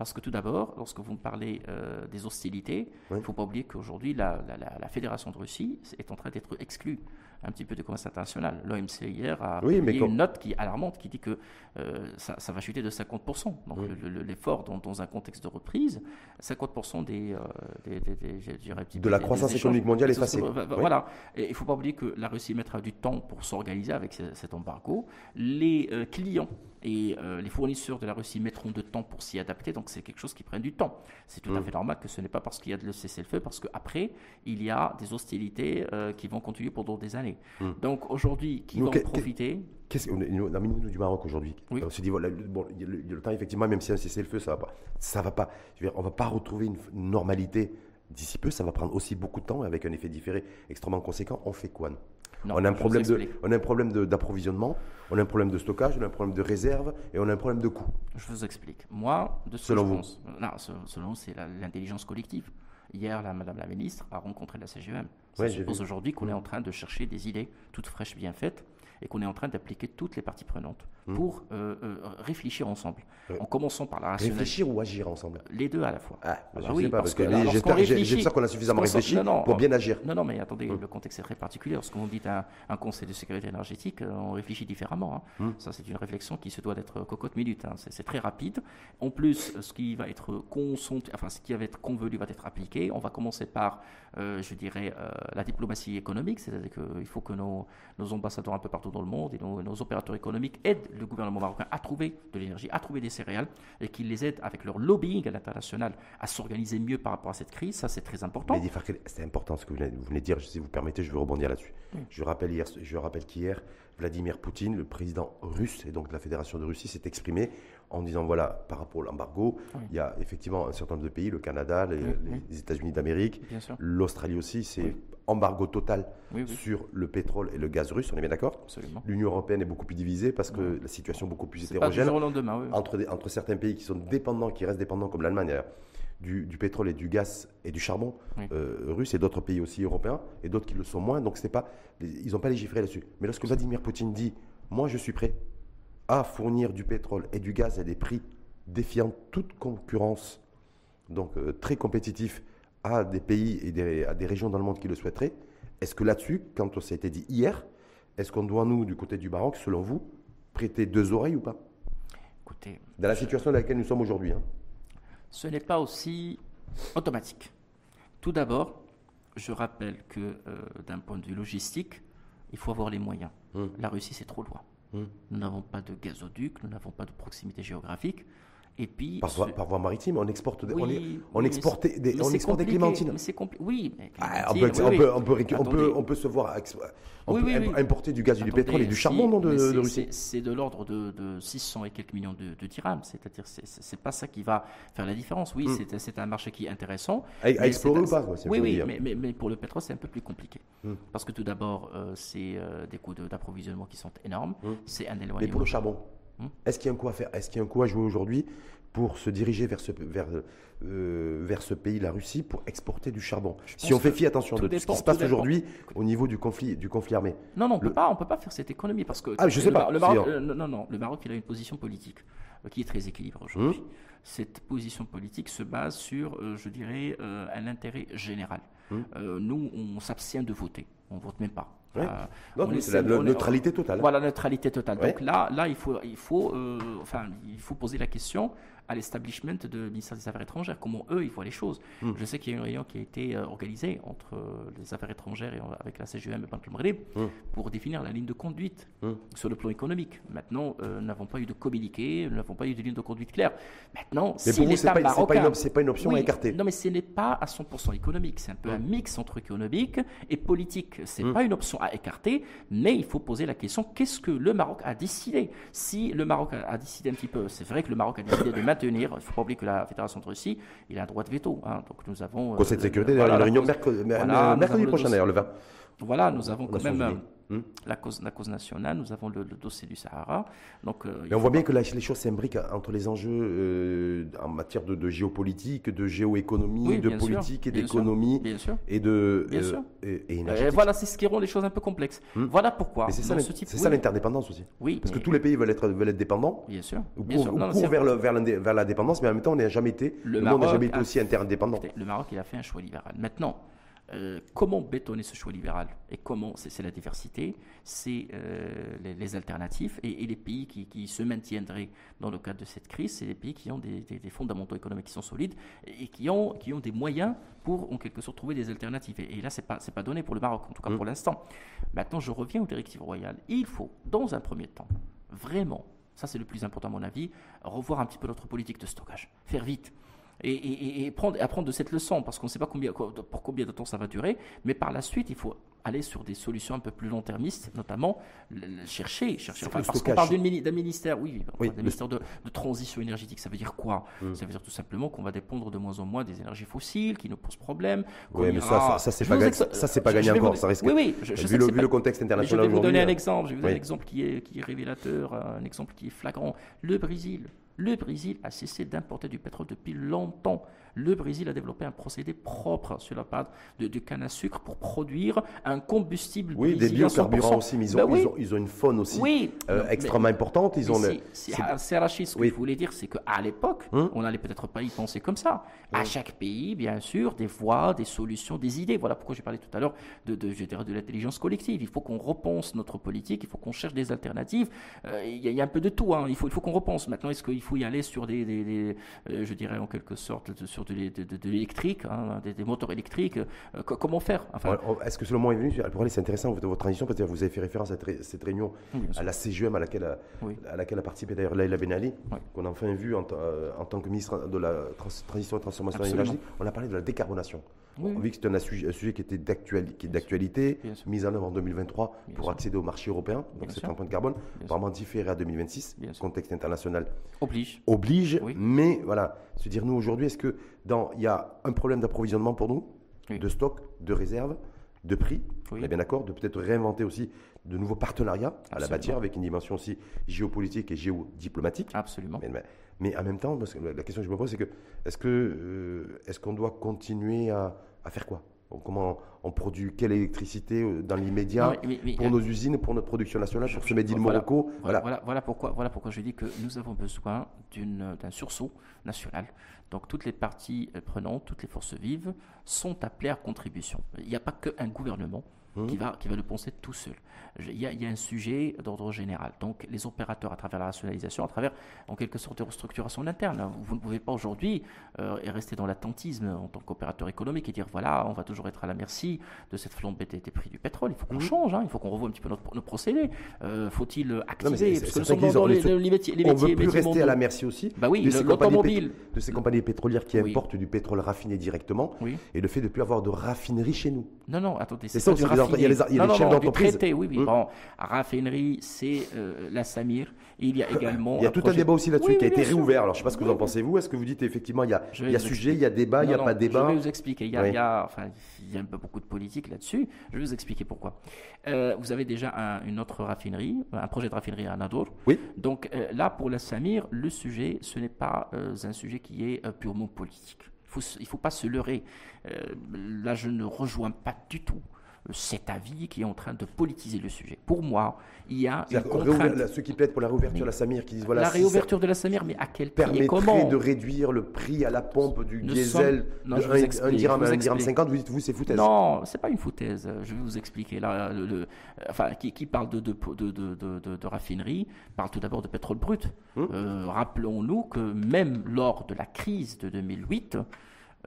Parce que tout d'abord, lorsque vous me parlez des hostilités, il ne faut pas oublier qu'aujourd'hui, la, la, Fédération de Russie est en train d'être exclue un petit peu de commerce international. L'OMC hier a publié une note qui alarmante qui dit que euh, ça, va chuter de 50%. Donc l'effort dans, un contexte de reprise, 50% des, euh, des, des, de la croissance économique mondiale est passée. Voilà. Et il ne faut pas oublier que la Russie mettra du temps pour s'organiser avec cet embargo. Les euh, clients et les fournisseurs de la Russie mettront de temps pour s'y adapter, donc c'est quelque chose qui prend du temps. C'est tout à mm. fait normal que ce n'est pas parce qu'il y a de le cessez-le-feu, parce qu'après, il y a des hostilités qui vont continuer pendant des années. Mm. Donc aujourd'hui, qui vont profiter Qu'est-ce qu'on le du Maroc aujourd'hui On se dit voilà, bon, le, temps effectivement, même si un cessez le feu, ça va pas, ça va pas. Je veux dire, on va pas retrouver une normalité d'ici peu. Ça va prendre aussi beaucoup de temps avec un effet différé extrêmement conséquent. On fait quoi on, a un problème de, on a un problème d'approvisionnement, on a un problème de stockage, on a un problème de réserve et on a un problème de coût. Je vous explique. Moi, de ce selon que je vous. pense, non, selon c'est l'intelligence collective. Hier, la, Madame la ministre a rencontré la CGM. Ça suppose aujourd'hui qu'on est en train de chercher des idées toutes fraîches, bien faites, et qu'on est en train d'appliquer toutes les parties prenantes. Pour euh, euh, réfléchir ensemble. En commençant par la rationalité. Réfléchir ou agir ensemble Les deux à la fois. Ah, bah, oui, parce, que, j'espère qu'on a suffisamment réfléchi pour bien agir. Non, non, mais attendez, hmm. le contexte est très particulier. Lorsqu'on dit un, un conseil de sécurité énergétique, euh, on réfléchit différemment. Hein. Hmm. Ça, c'est une réflexion qui se doit d'être cocotte minute. Hein. C'est très rapide. En plus, ce qui va être enfin, ce qui va être convenu va être appliqué. On va commencer par, je dirais, la diplomatie économique, c'est-à-dire qu'il faut que nos, nos ambassadeurs un peu partout dans le monde et nos, opérateurs économiques aident le gouvernement marocain à trouver de l'énergie, à trouver des céréales, et qu'ils les aident avec leur lobbying à l'international à s'organiser mieux par rapport à cette crise. Ça, c'est très important. C'est important ce que vous venez, de dire. Si vous permettez, je vais rebondir là-dessus. Je rappelle hier, je rappelle qu'hier, Vladimir Poutine, le président russe et donc de la Fédération de Russie, s'est exprimé en disant voilà, par rapport à l'embargo, il y a effectivement un certain nombre de pays, le Canada, les, États-Unis d'Amérique, l'Australie aussi, c'est embargo total sur le pétrole et le gaz russe, on est bien d'accord L'Union européenne est beaucoup plus divisée parce que la situation est beaucoup plus hétérogène entre, entre certains pays qui sont dépendants, qui restent dépendants comme l'Allemagne du, du, pétrole et du gaz et du charbon euh, russe et d'autres pays aussi européens et d'autres qui le sont moins. Donc c'est pas, ils n'ont pas légiféré là-dessus. Mais lorsque Vladimir Poutine dit, moi je suis prêt à fournir du pétrole et du gaz à des prix défiant toute concurrence, donc euh, très compétitifs à des pays et à des régions dans le monde qui le souhaiteraient. Est-ce que là-dessus, quand ça a été dit hier, est-ce qu'on doit, nous, du côté du Maroc, selon vous, prêter deux oreilles ou pas? Écoutez. Dans la situation dans laquelle nous sommes aujourd'hui. Hein. Ce n'est pas aussi automatique. Tout d'abord, je rappelle que euh, d'un point de vue logistique, il faut avoir les moyens. Hum. La Russie, c'est trop loin. Hum. Nous n'avons pas de gazoduc, nous n'avons pas de proximité géographique. Et puis, par, voie, par voie maritime, on exporte des, on, exporte des, on exporte des clémentines. c'est Oui, on, peut, on, on, se voir on peut importer du gaz et du pétrole et du charbon de, de, Russie. C'est de l'ordre de, 600 et quelques millions de, dirhams. C'est-à-dire, c'est pas ça qui va faire la différence. Oui, hmm. c'est un marché qui est intéressant. À, explorer ou pas Oui, oui, mais, mais, pour le pétrole, c'est un peu plus compliqué. Hmm. Parce que tout d'abord, euh, c'est euh, des coûts d'approvisionnement qui sont énormes. Hmm. C'est un éloignement. Mais pour le charbon? Est-ce qu'il y a un coup à faire? Est-ce qu'il y a un coup à jouer aujourd'hui pour se diriger vers ce, vers, euh, vers ce pays, la Russie, pour exporter du charbon? Si on fait fi, attention, de ce qui se passe aujourd'hui au niveau du conflit, du conflit armé. Non, non, on ne peut, pas, peut pas faire cette économie parce que. Ah, je sais pas. Le Maroc, euh, non, non, le Maroc, il a une position politique euh, qui est très équilibrée aujourd'hui. Hmm? Cette position politique se base sur, je dirais, un intérêt général. Hmm? nous, on s'abstient de voter. On ne vote même pas. C'est la neutralité totale. Voilà, la neutralité totale. Donc là, là, il faut, il faut, enfin, il faut poser la question à l'establishment de ministère des Affaires étrangères, comment eux ils voient les choses. Hmm. Je sais qu'il y a une réunion qui a été euh, organisée entre euh, les Affaires étrangères et avec la CGM et Banque mm. pour définir la ligne de conduite hmm. sur le plan économique. Maintenant, euh, nous n'avons pas eu de communiqué, nous n'avons pas eu de ligne de conduite claire. Maintenant, mais si l'État marocain... C'est pas, une option à écarter. Non, mais ce n'est pas à 100% économique. C'est un peu un hmm. mix entre économique et politique. C'est n'est pas une option à écarter, mais il faut poser la question, qu'est-ce que le Maroc a décidé? Si le Maroc a, décidé un petit peu, c'est vrai que le Maroc a décidé de maintenir. Il ne faut pas oublier que la Fédération de Russie, il a un droit de veto. Hein. donc nous avons. Conseil de sécurité, la réunion mercredi, mercredi prochain d'ailleurs, le 20. Voilà, nous avons quand même Hmm. la, cause, la cause nationale, nous avons le, dossier du Sahara. Donc, euh, Mais on voit bien que les choses s'imbriquent entre les enjeux euh, en matière de, géopolitique, de géoéconomie, de politique et d'économie et de bien sûr. Euh, et, voilà, c'est ce qui rend les choses un peu complexes. Hmm. Voilà pourquoi. C'est ça, l'interdépendance aussi. Oui. Parce que tous les pays veulent être, veulent être dépendants. Bien sûr. Ou courent, vers, le, vers, vers, la dépendance, mais en même temps, on n'a jamais été. Le, monde n'a jamais été aussi interdépendant. Le Maroc, il a fait un choix libéral. Maintenant. Euh, comment bétonner ce choix libéral Et comment C'est la diversité, c'est euh, les, alternatives et, les pays qui, se maintiendraient dans le cadre de cette crise, c'est les pays qui ont des, fondamentaux économiques qui sont solides et qui ont, qui ont des moyens pour en quelque sorte trouver des alternatives. Et, là, ce n'est pas, pas donné pour le Maroc, en tout cas mmh. pour l'instant. Maintenant, je reviens aux directives royales. Il faut, dans un premier temps, vraiment, ça c'est le plus important à mon avis, revoir un petit peu notre politique de stockage. Faire vite et, prendre, apprendre de cette leçon, parce qu'on ne sait pas combien, pour combien de temps ça va durer, mais par la suite, il faut aller sur des solutions un peu plus long-termistes, notamment chercher, chercher parce qu'on parle d'un ministère, oui, d'un ministère de, transition énergétique, ça veut dire quoi? Hmm. Ça veut dire tout simplement qu'on va dépendre de moins en moins des énergies fossiles, qui nous posent problème. Oui, mais ça, ça, c'est pas, c'est pas gagné encore, ça risque. Oui, oui, je, vu, le, vu le, contexte international. Je vais vous donner un exemple, je vais vous donner un exemple qui est, qui est révélateur, un exemple qui est flagrant. Le Brésil. Le Brésil a cessé d'importer du pétrole depuis longtemps le Brésil a développé un procédé propre sur la pâte de, canne à sucre pour produire un combustible. Oui, des biocarburants aussi, mais ils ont, ils, ont, une faune aussi euh, extrêmement importante. Ils ont C'est Rachid, ce que je voulais dire, c'est qu'à l'époque, hum. on n'allait peut-être pas y penser comme ça. À chaque pays, bien sûr, des voies, des solutions, des idées. Voilà pourquoi j'ai parlé tout à l'heure de, de, de l'intelligence collective. Il faut qu'on repense notre politique, il faut qu'on cherche des alternatives. Euh, il y, a un peu de tout. Hein. Il faut, il faut qu'on repense. Maintenant, est-ce qu'il faut y aller sur des, des, euh, je dirais en quelque sorte, sur de, l'électrique, hein, des, moteurs électriques. Euh, comment faire enfin, Est-ce que ce moment est venu Pour c'est intéressant votre transition parce que vous avez fait référence à cette, réunion à la CGM à laquelle a, à laquelle a participé d'ailleurs Laila Ben Ali, qu'on a enfin vu en, euh, en, tant que ministre de la transition et transformation énergétique. On a parlé de la décarbonation. On a vu que c'était un sujet, qui était d'actualité, mise en œuvre en 2023 pour accéder au marché européen, donc c'est un point de carbone, vraiment différé à 2026, contexte international oblige. Oblige, mais voilà, se dire nous aujourd'hui, est-ce que dans il y a un problème d'approvisionnement pour nous, de stock, de réserve, de prix, on est bien d'accord, de peut-être réinventer aussi de nouveaux partenariats à la matière avec une dimension aussi géopolitique et géodiplomatique. Absolument. Mais, en même temps, la question que je me pose, c'est que est-ce que euh, est-ce qu'on doit continuer à, à faire quoi? Comment on produit quelle électricité euh, dans l'immédiat pour nos usines, pour notre production nationale, pour ce Made in Morocco? voilà, voilà. Voilà, pourquoi, voilà pourquoi je dis que nous avons besoin d'un sursaut national. Donc toutes les parties prenantes, toutes les forces vives sont appelées à contribution. Il n'y a pas qu'un gouvernement Mmh. qui, va, qui va le penser tout seul. Il y a, il y a un sujet d'ordre général. Donc, les opérateurs, à travers la rationalisation, à travers, en quelque sorte, des restructurations internes. Vous ne pouvez pas aujourd'hui euh, rester dans l'attentisme en tant qu'opérateur économique et dire voilà, on va toujours être à la merci de cette flambée des, prix du pétrole. Il faut qu'on mmh. change, hein. il faut qu'on revoie un petit peu notre, nos procédés. Euh, faut-il activer Parce que nous dans, les, les, métiers, les, On ne veut plus rester à la merci aussi bah oui, de, ces de ces compagnies pétrolières qui importent du pétrole raffiné directement et le fait de ne plus avoir de raffinerie chez nous. Non, non, attendez, c'est ça il y a les, il y a les chefs d'entreprise. Oui, oui. Hum. Bon, raffinerie, c'est euh, la Samir. Il y a également. Il y a tout un débat aussi là-dessus qui a été réouvert. Alors, je ne sais pas ce que vous en pensez, vous. Est-ce que vous dites effectivement, il y a, il y a sujet, il y a débat, il n'y a pas débat Je vais vous expliquer. Il y a, il y a, enfin, il y a beaucoup de politique là-dessus. Je vais vous expliquer pourquoi. Euh, vous avez déjà un, une autre raffinerie, un projet de raffinerie à Nador. Oui. Donc euh, là, pour la Samir, le sujet, ce n'est pas un sujet qui est purement politique. Il ne faut pas se leurrer. là, je ne rejoins pas du tout cet avis qui est en train de politiser le sujet. Pour moi, il y a une contrainte... Ceux qui plaident pour la réouverture de la Samir, qui disent voilà... La réouverture de la Samir, mais à quel prix et comment de réduire le prix à la pompe du diesel de 1 dirham à 1 dirham 50, vous dites, vous, c'est foutaise. Non, c'est pas une foutaise. Je vais vous expliquer. Là, le, enfin, qui, qui, parle de, de, de, de, raffinerie parle tout d'abord de pétrole brut. Hum. Euh, rappelons-nous que même lors de la crise de 2008,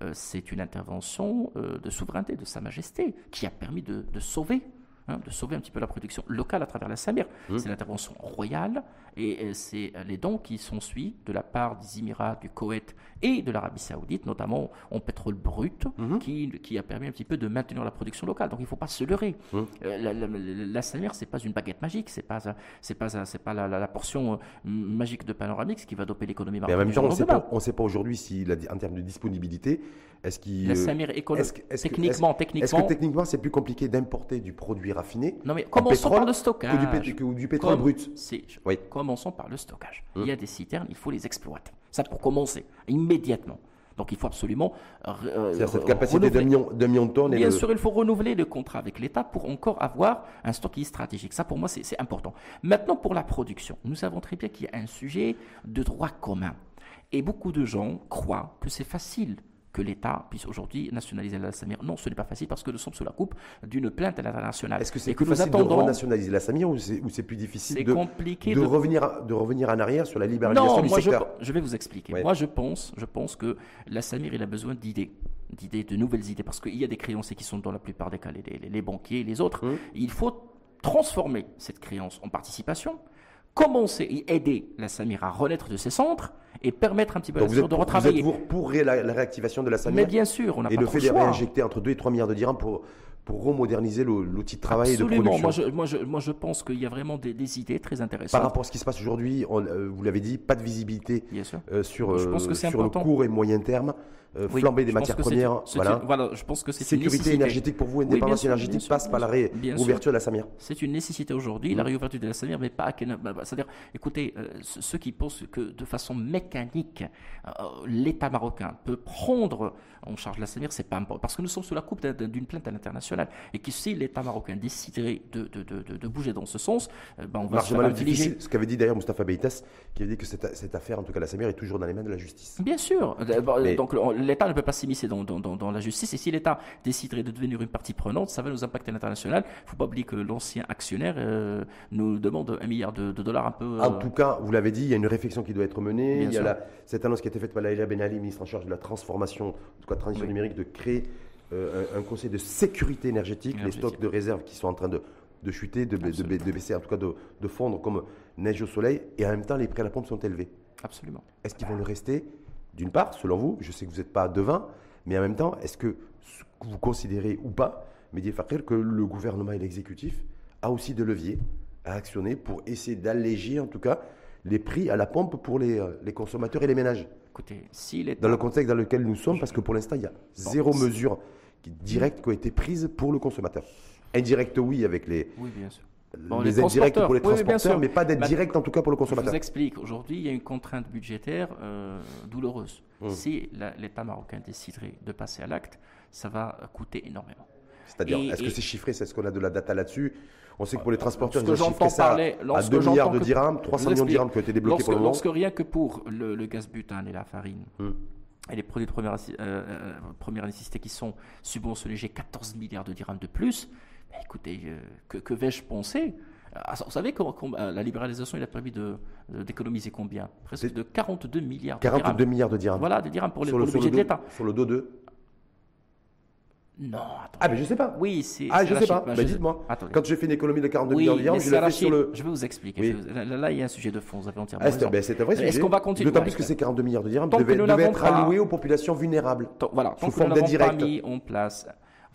euh, c'est une intervention euh, de souveraineté de Sa Majesté qui a permis de, sauver hein, de sauver un petit peu la production locale à travers la Samir. Mmh. C'est l'intervention royale et c'est les dons qui sont suivis de la part des Émirats, du Koweït et de l'Arabie Saoudite, notamment en pétrole brut, mmh. qui, qui, a permis un petit peu de maintenir la production locale. Donc il ne faut pas se leurrer. Mmh. Euh, la, la, Samir, ce n'est pas une baguette magique, ce n'est pas, c'est pas, c'est pas la, portion magique de Panoramix qui va doper l'économie marocaine. Mais en même temps, on ne sait pas, aujourd'hui si, en termes de disponibilité, est-ce qu'il. La Samir techniquement, techniquement. Est-ce que techniquement, c'est plus compliqué d'importer du produit raffiné Non, mais commençons par le stockage. Que du, pétrole brut? Oui. Commençons par le stockage. Il y a des citernes, il faut les exploiter. Ça pour commencer, immédiatement. Donc il faut absolument. Euh, cette capacité de million, de million de tonnes. Bien sûr, il faut renouveler le contrat avec l'État pour encore avoir un stock qui est stratégique. Ça, pour moi, c'est important. Maintenant, pour la production, nous savons très bien qu'il y a un sujet de droit commun. Et beaucoup de gens croient que c'est facile que l'État puisse aujourd'hui nationaliser la Samir. Non, ce n'est pas facile parce que nous sommes sous la coupe d'une plainte internationale. Est-ce que c'est plus facile de renationaliser la Samir ou c'est plus difficile de, compliqué de, Revenir, de revenir en arrière sur la libéralisation du moi secteur je, je, vais vous expliquer. Moi, je pense, je pense que la Samir, il a besoin d'idées d'idées, de nouvelles idées, parce qu'il y a des créanciers qui sont dans la plupart des cas les, les, banquiers, les autres. Hum. Il faut transformer cette créance en participation, commencer et aider la Samir à renaître de ses centres et permettre un petit peu Donc de retravailler. Vous êtes pour, la, réactivation de la Samir Mais bien sûr, on a Et le fait de réinjecter entre 2 et 3 milliards de dirhams pour, pour remoderniser l'outil de travail et de production. Moi, je, moi, je, moi, je pense qu'il y a vraiment des, des, idées très intéressantes. Par rapport à ce qui se passe aujourd'hui, euh, vous l'avez dit, pas de visibilité euh, sur, je pense que euh, sur le court et moyen terme. Euh, flamber des matières premières. Voilà. voilà. je pense que c'est Sécurité énergétique pour vous, indépendance énergétique passe par la réouverture de la Samir. C'est une nécessité aujourd'hui, la mmh. réouverture de la Samir, mais pas à bah, bah, C'est-à-dire, écoutez, euh, ceux qui pensent que de façon mécanique, euh, l'État marocain peut prendre en charge la Samir, c'est pas important. Parce que nous sommes sous la coupe d'une plainte à l'international. Et que si l'État marocain déciderait de, de, de, de, bouger dans ce sens, ben on va se faire Ce qu'avait dit d'ailleurs Mustafa Beitas, qui a dit que cette, cette, affaire, en tout cas la Samir, est toujours dans les mains de la justice. Bien sûr. Donc l'État ne peut pas s'immiscer dans, dans, la justice. Et si l'État déciderait de devenir une partie prenante, ça va nous impacter à l'international. Il ne faut pas oublier que l'ancien actionnaire euh, nous demande un milliard de, dollars un peu. En euh, tout cas, vous l'avez dit, il y a une réflexion qui doit être menée. il y a cette annonce qui a été faite par Laïla Ben Ali, ministre en charge de la transformation, en tout cas transition numérique, de créer euh, un, conseil de sécurité énergétique, les stocks de réserve qui sont en train de, de chuter, de, de, baisser, en tout cas de, fondre comme neige au soleil, et en même temps, les prix à la pompe sont élevés. Absolument. Est-ce qu'ils vont le rester? D'une part, selon vous, je sais que vous n'êtes pas devin, mais en même temps, est-ce que vous considérez ou pas, Mehdi Fakir, que le gouvernement et l'exécutif a aussi de leviers à actionner pour essayer d'alléger, en tout cas, les prix à la pompe pour les, euh, consommateurs et les ménages Écoutez, si Dans le contexte dans lequel nous sommes, parce que pour l'instant, il y a zéro mesure directe qui a été prise pour le consommateur. Indirecte, oui, avec les, oui, bien sûr les, aides directes pour les transporteurs, mais pas d'aide bah, directe en tout cas pour le consommateur. Je vous explique. Aujourd'hui, il y a une contrainte budgétaire euh, douloureuse. Hum. Si l'État marocain déciderait de passer à l'acte, ça va coûter énormément. C'est-à-dire, est-ce que c'est chiffré Est-ce qu'on a de la data là-dessus? On sait que pour les transporteurs, ils ont chiffré ça à 2 milliards de dirhams, 300 millions de dirhams qui ont été débloqués pour le moment. Lorsque rien que pour le, gaz butane et la farine, hum. et les produits de première, euh, euh, première nécessité qui sont subventionnés, j'ai 14 milliards de dirhams de plus, écoutez, euh, que, vais-je penser? Ah, vous savez, euh, la libéralisation, il a permis d'économiser combien? Presque de 42 milliards 42 milliards de dirhams. Voilà, de dirhams pour, le, budget de l'État. Sur le dos de non. Ah, mais je sais pas. Oui, c'est. Ah, je sais pas. Bah, dites-moi. Quand j'ai fait une économie de 42 milliards de dirhams, je l'ai fait sur le. Je vais vous expliquer. Là, il y a un sujet de fond. Vous avez entièrement. Ah, c'est un vrai sujet. Est-ce qu'on va continuer D'autant plus que ces 42 milliards de dirhams devaient, être alloués aux populations vulnérables. Voilà. Tant que n'avons pas mis en place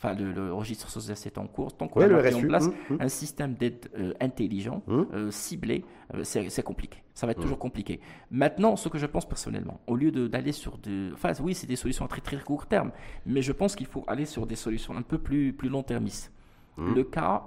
enfin le, registre social c'est en cours, tant qu'on a mis en place hum, hum. un système d'aide euh, intelligent, hum. euh, ciblé, euh, c'est compliqué. Ça va être toujours compliqué. Maintenant, ce que je pense personnellement, au lieu d'aller sur de... Enfin oui, c'est des solutions à très très court terme, mais je pense qu'il faut aller sur des solutions un peu plus, plus long-termistes. Le cas,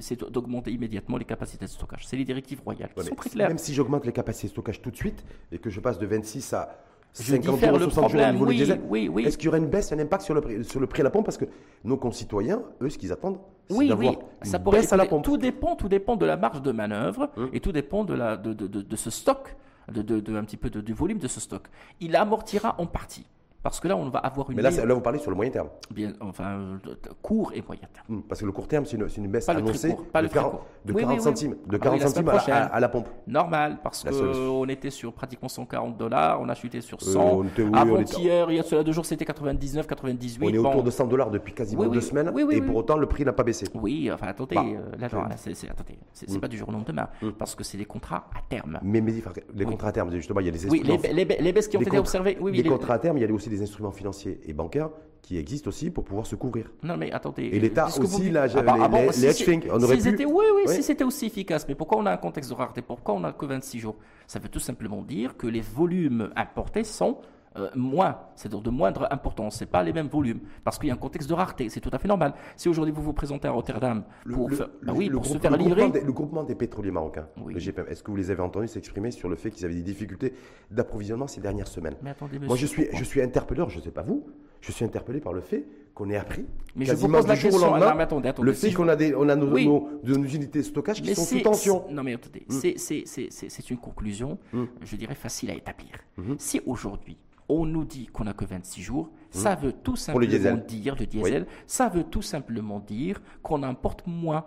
c'est d'augmenter immédiatement les capacités de stockage. C'est les directives royales qui sont très claires. Même si j'augmente les capacités de stockage tout de suite et que je passe de 26 à 50 euros, 60 jours au niveau du diesel. Est-ce qu'il y aurait une baisse, un impact sur le prix, sur le prix à la pompe? Parce que nos concitoyens, eux, ce qu'ils attendent, c'est oui, d'avoir oui. une Ça pourrait baisse à la pompe. Tout dépend, tout dépend de la marge de manœuvre Hum. et tout dépend de, la, de, de, de, de ce stock, de, de, un petit peu de- du volume de ce stock. Il amortira en partie. Parce que là, on va avoir une Mais là, là, vous parlez sur le moyen terme. bien, enfin, euh, court et moyen terme. Hmm, Parce que le court terme, c'est une, une baisse Pas annoncée court, pas de le très 40, court. de Oui, 40 oui, oui. centimes, de Ah oui, 40 la semaine centimes à, la- prochaine. à- à la pompe. Normal, parce qu'on était sur pratiquement 140 dollars, on a chuté sur Euh, 100. on était- oui, on était- Avant-hier, il y a cela deux jours, c'était 99, 98. On est Bon, autour de 100 dollars depuis quasiment deux semaines Oui, oui, et pour autant, le prix n'a pas baissé. Oui, enfin attendez, Bah, euh, là, c'est c'est- attendez, c'est c'est Mm. pas du jour au lendemain, Mm. parce que c'est des contrats à terme. Mais, mais les contrats à terme, justement, il y a des Oui, les, baisses qui ont été observées. Les- contrats à terme, il y a aussi des instruments financiers et bancaires qui existent aussi pour pouvoir se couvrir. Non, mais attendez. Et l'État vous aussi, là, Ah bah, les- ah bon, les- si les hedge c'est- funds, on aurait pu- oui, oui, Oui. si c'était aussi efficace. Mais pourquoi on a un contexte de rareté? Pourquoi on n'a que 26 jours? Ça veut tout simplement dire que les volumes importés sont euh, moins, c'est-à-dire de moindre importance. Ce pas les mêmes volumes, parce qu'il y a un contexte de rareté. C'est tout à fait normal. Si aujourd'hui vous vous présentez à Rotterdam pour, le, faire- le- bah oui, le pour se groupe- faire livrer, des- le groupement des pétroliers marocains, Oui. le GPM, est-ce que vous les avez entendus s'exprimer sur le fait qu'ils avaient des difficultés d'approvisionnement ces dernières semaines? Mais attendez, Moi, je suis, je suis interpellé, alors je ne sais pas vous, je suis interpellé par le fait qu'on ait appris, Mais je vous quasiment pose la du jour au lendemain, Non, mais attendez, attendez, le fait qu'on a, des, on a nos, Oui. nos- nos unités de stockage qui Mais sont c'est- sous tension. c'est- Non, mais attendez, Mm. c'est- c'est- c'est c'est- c'est une conclusion, Mm. je dirais, facile à établir. Mhm. Si aujourd'hui, on nous dit qu'on n'a que 26 jours, ça veut tout simplement le dire, le diesel, ça veut tout simplement dire qu'on importe moins.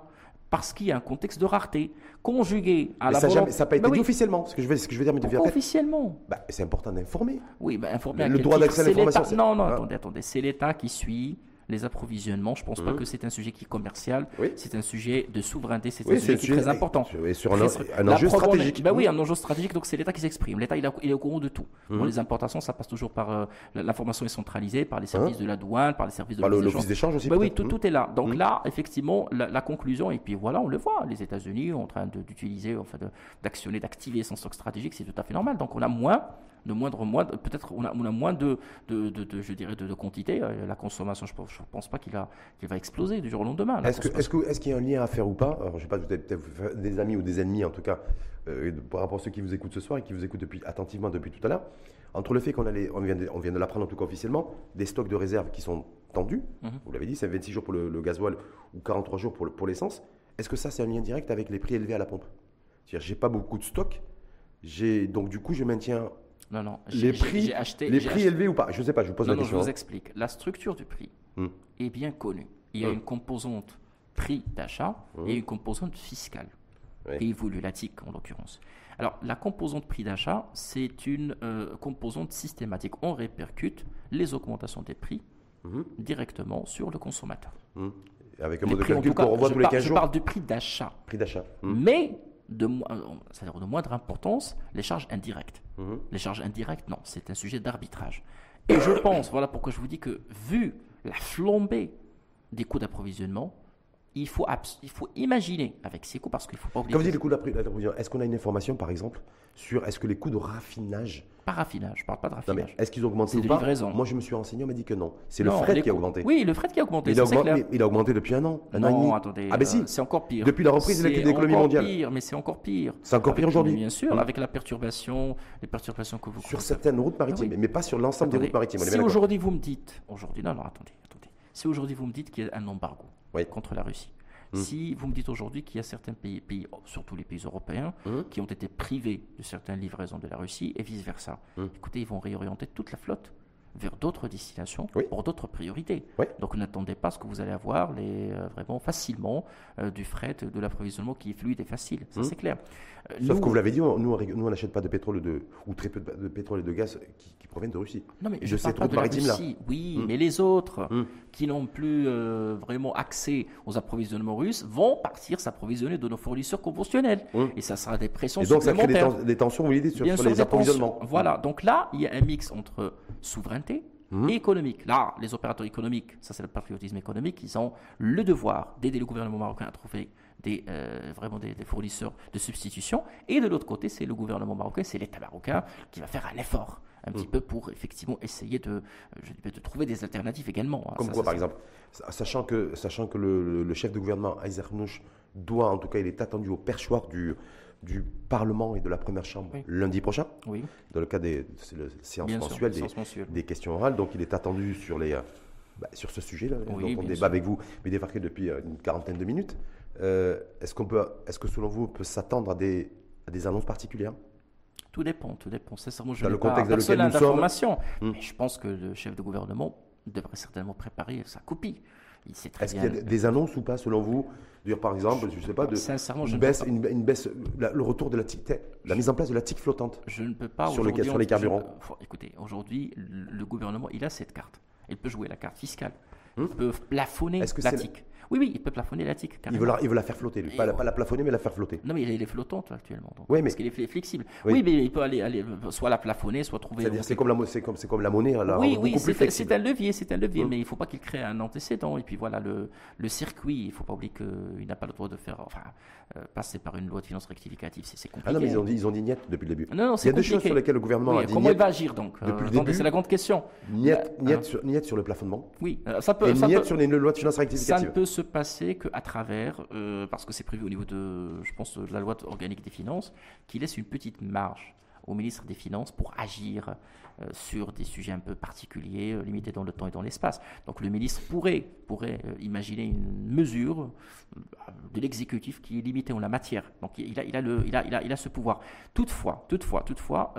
Parce qu'il y a un contexte de rareté, conjugué à Mais la ça n'a volonté- pas été Bah dit oui, officiellement. Ce que je veux, ce que je veux dire, mais pourquoi officiellement bah, c'est important d'informer. Oui, ben informer à Le quel droit d'accès à l'information, Non, non, Ah. attendez, attendez. C'est l'État qui suit les approvisionnements. Je ne pense pas Mhm. que c'est un sujet qui est commercial. Oui. C'est un sujet de souveraineté. C'est Oui, un sujet qui est très important. Et sur un, enjeu stratégique. Ben oui, un enjeu stratégique, donc c'est l'État qui s'exprime. L'État, il, est au courant de tout. Bon, Mhm. les importations, ça passe toujours par. euh, L'information est centralisée par les services de la douane, par les services de le- l'office d'échange aussi. ben oui, tout, tout est là. Donc là, effectivement, la, la conclusion, et puis voilà, on le voit, les États-Unis en train d'utiliser, enfin d'actionner, d'activer son stock stratégique, c'est tout à fait normal. Donc on a moins, de moindre, moins, peut-être on a, on a moins de, de, de- de- je dirais, de, quantité. Euh, La consommation, je ne pense pas qu'il va exploser du jour au lendemain. Est-ce qu'il y a un lien à faire ou pas? Alors, je sais pas, vous avez peut-être des amis ou des ennemis, en tout cas, euh, par rapport à ceux qui vous écoutent ce soir et qui vous écoutent depuis, attentivement depuis tout à l'heure, entre le fait qu'on on vient de, on vient de l'apprendre en tout cas officiellement, des stocks de réserve qui sont tendus, Mhm. vous l'avez dit, c'est 26 jours pour le, le gasoil ou 43 jours pour le- pour l'essence. Est-ce que ça, c'est un lien direct avec les prix élevés à la pompe? C'est-à-dire, j'ai pas beaucoup de stock, j'ai donc du coup, je maintiens Non, non. les prix, j'ai acheté, les prix acheté- élevés ou pas? Je sais pas, je vous pose Non, la non, je question. vous hein. explique. La structure du prix Hmm. est bien connue. Il y a Hmm. une composante prix d'achat Hmm. et une composante fiscale. Oui. Et évolue la TIC en l'occurrence. Alors, la composante prix d'achat, c'est une euh, composante systématique. On répercute les augmentations des prix directement sur le consommateur. Avec un mode de calcul qu'on revoit je, tous les par- 15 je jours. parle du prix d'achat. Prix d'achat. Mais de, euh, de moindre importance, les charges indirectes. Mhm. Les charges indirectes, non, c'est un sujet d'arbitrage. Et je pense, voilà pourquoi je vous dis que vu la flambée des coûts d'approvisionnement, il faut, il faut imaginer avec ces coûts, parce qu'il ne faut pas oublier Quand vous dites les coûts d'appro- d'approvisionnement, est-ce qu'on a une information, par exemple, sur est-ce que les coûts de raffinage, pas raffinage, je ne parle pas de non, mais raffinage. est-ce qu'ils ont augmenté C'est ou pas livraison. Moi, je me suis renseigné, on m'a dit que non. C'est le Non, fret qui a augmenté. Oui, le fret qui a augmenté, il, ça a c'est augmenté, mais il a augmenté depuis un an, un an et non, demi. attendez, Ah, ben euh, si. c'est encore pire. Depuis la reprise de C'est l'économie encore mondiale. pire, mais c'est encore pire. C'est encore pire Avec- aujourd'hui. Bien sûr, Mm. avec la perturbation, les perturbations que vous Sur certaines routes maritimes, Ah oui. mais pas sur l'ensemble des routes maritimes. si aujourd'hui vous me dites, aujourd'hui, non, non, attendez, attendez. Si aujourd'hui vous me dites qu'il y a un embargo contre la Russie, Hmm. si vous me dites aujourd'hui qu'il y a certains pays, pays, surtout les pays européens, Hmm. qui ont été privés de certaines livraisons de la Russie et vice versa, Hmm. écoutez, ils vont réorienter toute la flotte vers d'autres destinations Oui. pour d'autres priorités. Oui. Donc n'attendez pas ce que vous allez avoir les, euh, vraiment facilement euh, du fret, de l'approvisionnement qui est fluide et facile. Ça Hmm. c'est clair. Euh, Sauf nous- que vous l'avez dit, on- nous, on n'achète pas de pétrole de, ou très peu de, de pétrole et de gaz qui, qui proviennent de Russie. Non, mais de je cette parle pas de la. Russie, oui, Hmm. mais les autres Hmm. qui n'ont plus vraiment accès aux approvisionnements russes vont partir s'approvisionner de nos fournisseurs conventionnels. Et ça sera des pressions Et donc, ça crée des, supplémentaires. tens- des tensions, vous sur, les approvisionnements. Voilà, donc là, il y a un mix entre souveraineté Hmm. et économique. Là, les opérateurs économiques, ça c'est le patriotisme économique, ils ont le devoir d'aider le gouvernement marocain à trouver des, euh, vraiment des, des fournisseurs de substitution. Et de l'autre côté, c'est le gouvernement marocain, c'est l'État marocain qui va faire un effort un petit Hmm. peu pour effectivement essayer de, euh, je dirais, de trouver des alternatives également. hein. Comme Ça, quoi, par exemple, sachant que, sachant que le, le chef de gouvernement, Aizer Nouch, doit, en tout cas, il est attendu au perchoir du, du Parlement et de la Première Chambre lundi prochain, oui. dans le cadre des séances mensuelles, des, questions orales. Donc il est attendu sur, les, bah, sur ce sujet-là. Oui, on débat avec vous, mais débarqué depuis une quarantaine de minutes. est-ce, qu'on peut, est-ce que selon vous, on peut s'attendre à des, à des annonces particulières? Tout dépend, tout dépend. Sincèrement, je dans le contexte dans lequel nous sommes. Mais je pense que le chef de gouvernement devrait certainement préparer sa copie. Est-ce qu'il y a des annonces ou pas, selon vous Dire par exemple, je ne sais pas, de, Sincèrement, une, baisse, une, baisse, le retour de la tic, la mise en place de la tic flottante. Je ne peux pas sur, le, sur les carburants. écoutez, aujourd'hui, le gouvernement, il a cette carte. Il peut jouer la carte fiscale. Il hmm? peut plafonner la. Oui, oui, il peut plafonner la TIC. Il veut la, il veut la faire flotter, lui. Pas, la, pas, la, plafonner, mais la faire flotter. Non, mais il est flottante actuellement. oui, mais... Parce qu'il est flexible. Oui. mais il peut aller, aller soit la plafonner, soit trouver. C'est-à-dire, c'est comme, la, c'est comme, comme la monnaie. Là, oui, oui, c'est un levier, c'est un levier, hmm. mais il ne faut pas qu'il crée un antécédent. Et puis voilà, le, le circuit, il ne faut pas oublier qu'il n'a pas le droit de faire. Enfin, euh, passer par une loi de finances rectificative, c'est compliqué. Ah non, mais ils ont dit, ils ont dit niet depuis le début. Non, non, il y a deux choses sur lesquelles le gouvernement a dit Comment il va agir donc Depuis le début. C'est la grande question. Niet, hein. sur, le plafonnement. Oui, euh, ça peut. Sur de finances. Ça ne peut se passer qu'à travers, euh, parce que c'est prévu au niveau de, je pense, de la loi organique des finances, qui laisse une petite marge au ministre des Finances pour agir euh, sur des sujets un peu particuliers, euh, limités dans le temps et dans l'espace. Donc le ministre pourrait, pourrait euh, imaginer une mesure de l'exécutif qui est limitée en la matière. Donc il a, il a, le, il a, il a, il a ce pouvoir. Toutefois, toutefois, toutefois,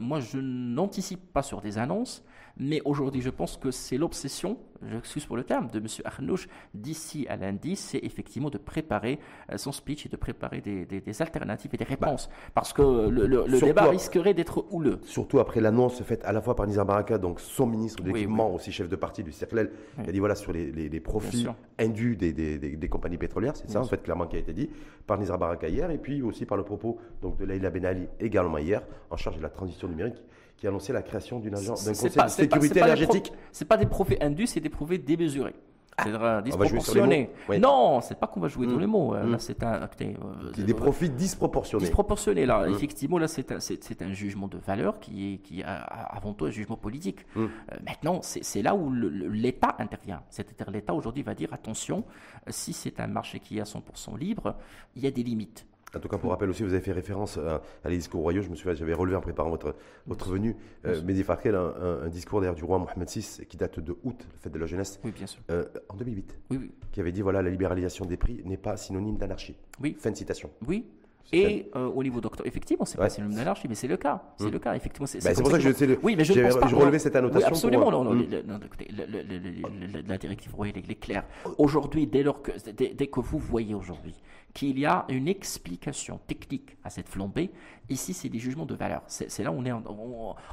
moi je n'anticipe pas sur des annonces, mais aujourd'hui, je pense que c'est l'obsession, j'excuse pour le terme, de M. Arnouch d'ici à lundi, c'est effectivement de préparer euh, son speech et de préparer des, alternatives et des bah, réponses. parce que le, débat risquerait d'être houleux. Surtout après l'annonce faite à la fois par Nizar Baraka, donc son ministre de l'équipement, aussi chef de parti du Cercle, il a dit voilà sur les, profits indus des, compagnies pétrolières, c'est ça en fait clairement qui a été dit par Nizar Baraka hier, et puis aussi par le propos donc, de Leïla Ben Ali également hier, en charge de la transition numérique qui a annoncé la création d'une agence, d'un conseil de sécurité énergétique. Ce n'est pas des profits indus, c'est des profits démesurés. C'est-à-dire disproportionné. Non, c'est pas qu'on va jouer dans les mots. Là, c'est un. Euh, des profits disproportionnés. Disproportionnés. Là, mmh. effectivement, là, c'est un, un, jugement de valeur qui est, qui est avant tout un jugement politique. Mmh. Euh, maintenant, c'est là où l'État intervient. C'est-à-dire, l'État aujourd'hui va dire attention, si c'est un marché qui est à 100% libre, il y a des limites. En tout cas, pour rappel aussi, vous avez fait référence à, les discours royaux. Je me souviens, j'avais relevé en préparant votre, votre venue. Euh, Mehdi Farkel, un, un, discours d'ailleurs du roi Mohamed VI qui date de août, la fête de la jeunesse. Oui, bien sûr. Euh, en 2008. Oui, oui. Qui avait dit voilà, la libéralisation des prix n'est pas synonyme d'anarchie. Oui. Fin de citation. Oui. Et euh, au niveau docteur, effectivement, c'est pas synonyme d'anarchie, mais c'est le cas. C'est hmm. le cas, effectivement. C'est bah, pour ça que je le... Oui, mais je, pense pas, je relevais cette annotation. absolument, non, non, écoutez, la directive royale est claire. Aujourd'hui, dès, que, dès, que vous voyez aujourd'hui qu'il y a une explication technique à cette flambée. Ici, c'est des jugements de valeur. C'est là où on, est,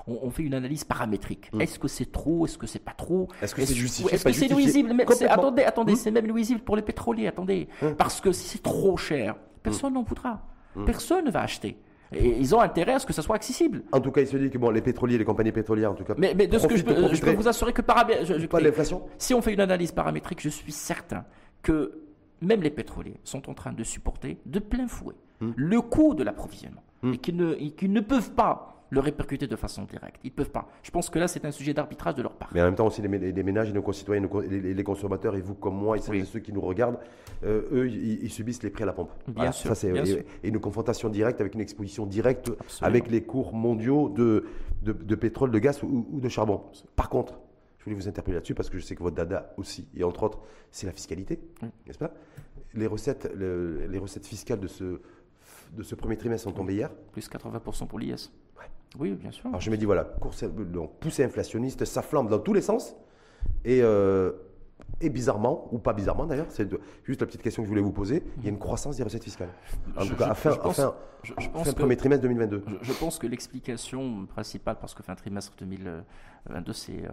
on, fait une analyse paramétrique. Mm. Est-ce que c'est trop Est-ce que c'est pas trop? Est-ce que c'est justifié Est-ce que c'est nuisible? Attendez, attendez, c'est même nuisible pour les pétroliers. Attendez, parce que si c'est trop cher, personne n'en voudra. Personne ne va acheter. Et ils ont intérêt à ce que ça soit accessible. En tout cas, il se dit que bon, les pétroliers, les compagnies pétrolières, en tout cas. Mais, de ce que je peux, je peux vous assurer que par pas l'inflation. Si on fait une analyse paramétrique, je suis certain que même les pétroliers sont en train de supporter de plein fouet hmm. le coût de l'approvisionnement hmm. et qu'ils ne, ne, peuvent pas le répercuter de façon directe. Ils ne peuvent pas. Je pense que là, c'est un sujet d'arbitrage de leur part. Mais en même temps, aussi, les, ménages et nos concitoyens, les, consommateurs, et vous comme moi, et ceux qui nous regardent, euh, eux, ils, subissent les prix à la pompe. Bien sûr. Ça, et, une confrontation directe avec une exposition directe avec les cours mondiaux de, de, pétrole, de gaz ou, ou de charbon. Par contre, je voulais vous interpeller là-dessus parce que je sais que votre dada aussi, et entre autres, c'est la fiscalité, n'est-ce pas? Les recettes, les recettes fiscales de ce, de ce premier trimestre sont tombées hier. Plus 80% pour l'IS. Oui, bien sûr. Alors je me dis, voilà, course, donc, poussée inflationniste, ça flambe dans tous les sens. Et, euh, et bizarrement, ou pas bizarrement d'ailleurs, c'est juste la petite question que je voulais vous poser, il y a une croissance des recettes fiscales. En tout cas, à fin, je, fin premier trimestre 2022. Je, pense que l'explication principale, parce que fin trimestre 2022, c'est euh,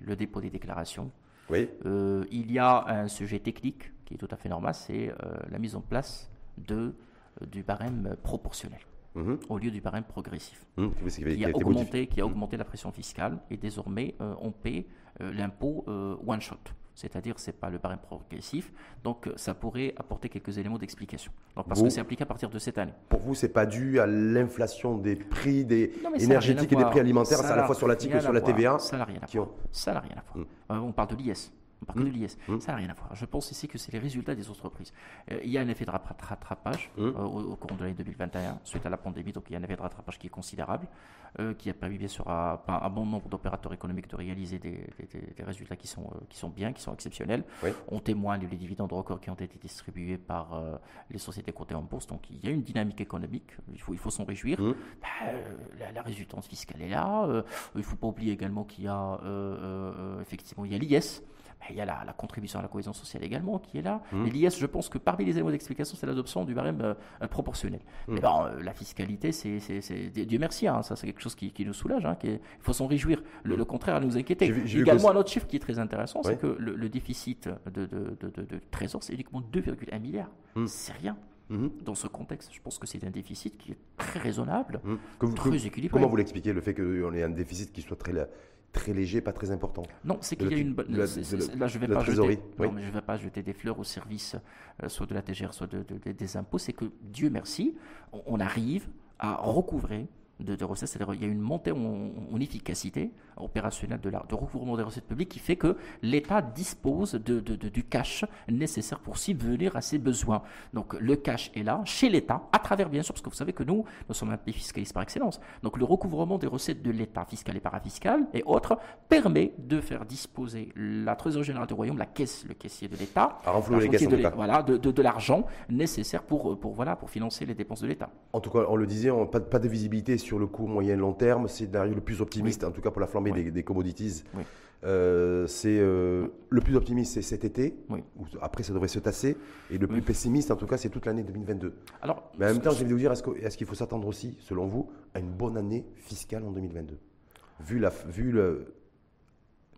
le dépôt des déclarations. Oui. Euh, il y a un sujet technique qui est tout à fait normal, c'est la mise en place de, du barème proportionnel. Mhm. au lieu du barème progressif, mmh, qui, a augmenté, qui, a augmenté, la pression fiscale et désormais on paie l'impôt one shot c'est-à-dire c'est pas le barème progressif, donc ça pourrait apporter quelques éléments d'explication. parce que c'est appliqué à partir de cette année. Pour vous, c'est pas dû à l'inflation des prix des énergétiques et des prix alimentaires, à la fois sur la TIC et sur la TVA. Ça n'a rien à voir. Ça n'a rien à voir. Euh, on parle de l'IS. On parle que de l'IS. Ça n'a rien à voir. Je pense ici que c'est les résultats des entreprises. Euh, il y a un effet de rattrapage euh, au, cours de l'année 2021 suite à la pandémie. Donc il y a un effet de rattrapage qui est considérable, euh, qui a permis bien sûr à, un bon nombre d'opérateurs économiques de réaliser des, résultats qui sont, qui sont bien, qui sont exceptionnels. On témoigne les dividendes records qui ont été distribués par les sociétés cotées en bourse. Donc il y a une dynamique économique. Il faut, il faut s'en réjouir. Bah, la, la, résultance fiscale est là. il ne faut pas oublier également qu'il y a effectivement il y a l'IS il y a la, contribution à la cohésion sociale également qui est là. Mmh. Et l'IS, je pense que parmi les éléments d'explication, c'est l'adoption du barème euh, euh, proportionnel. Mmh. Mais bon, euh, la fiscalité, c'est, Dieu merci, hein, ça c'est quelque chose qui, nous soulage. Hein, il faut s'en réjouir. Le, mmh. contraire à nous inquiéter. également, un autre chiffre qui est très intéressant, c'est que le, déficit de, de, de, trésor, c'est uniquement 2,1 milliards. C'est rien. Dans ce contexte, je pense que c'est un déficit qui est très raisonnable, très équilibré. Comment vous l'expliquez, le fait qu'on ait un déficit qui soit très, très léger, pas très important? Non, c'est qu'il y a une bonne. Là, je vais pas jeter. Non, mais je vais pas jeter des fleurs au service, euh, soit de la TGR, soit de, des impôts. C'est que Dieu merci, on arrive à recouvrer de, recettes, c'est-à-dire il y a une montée en, efficacité opérationnelle de, la, de recouvrement des recettes publiques qui fait que l'État dispose de, du cash nécessaire pour subvenir à ses besoins. Donc le cash est là, chez l'État, à travers bien sûr, parce que vous savez que nous, nous sommes un pays fiscaliste par excellence. Donc le recouvrement des recettes de l'État, fiscal et parafiscal et autres, permet de faire disposer la trésorerie générale du royaume, la caisse, le caissier de l'État, de, voilà, de, de, l'argent nécessaire pour, pour, voilà, pour financer les dépenses de l'État. En tout cas, on le disait, on, pas, pas de visibilité sur le court, moyen, long terme. C'est le plus optimiste, en tout cas pour la flambée des, commodities. Euh, c'est euh, le plus optimiste, c'est cet été. Après, ça devrait se tasser. Et le plus pessimiste, en tout cas, c'est toute l'année 2022. Alors, Mais en même temps, je vais vous dire, est-ce qu'il faut s'attendre aussi, selon vous, à une bonne année fiscale en 2022 Vu, la, vu le,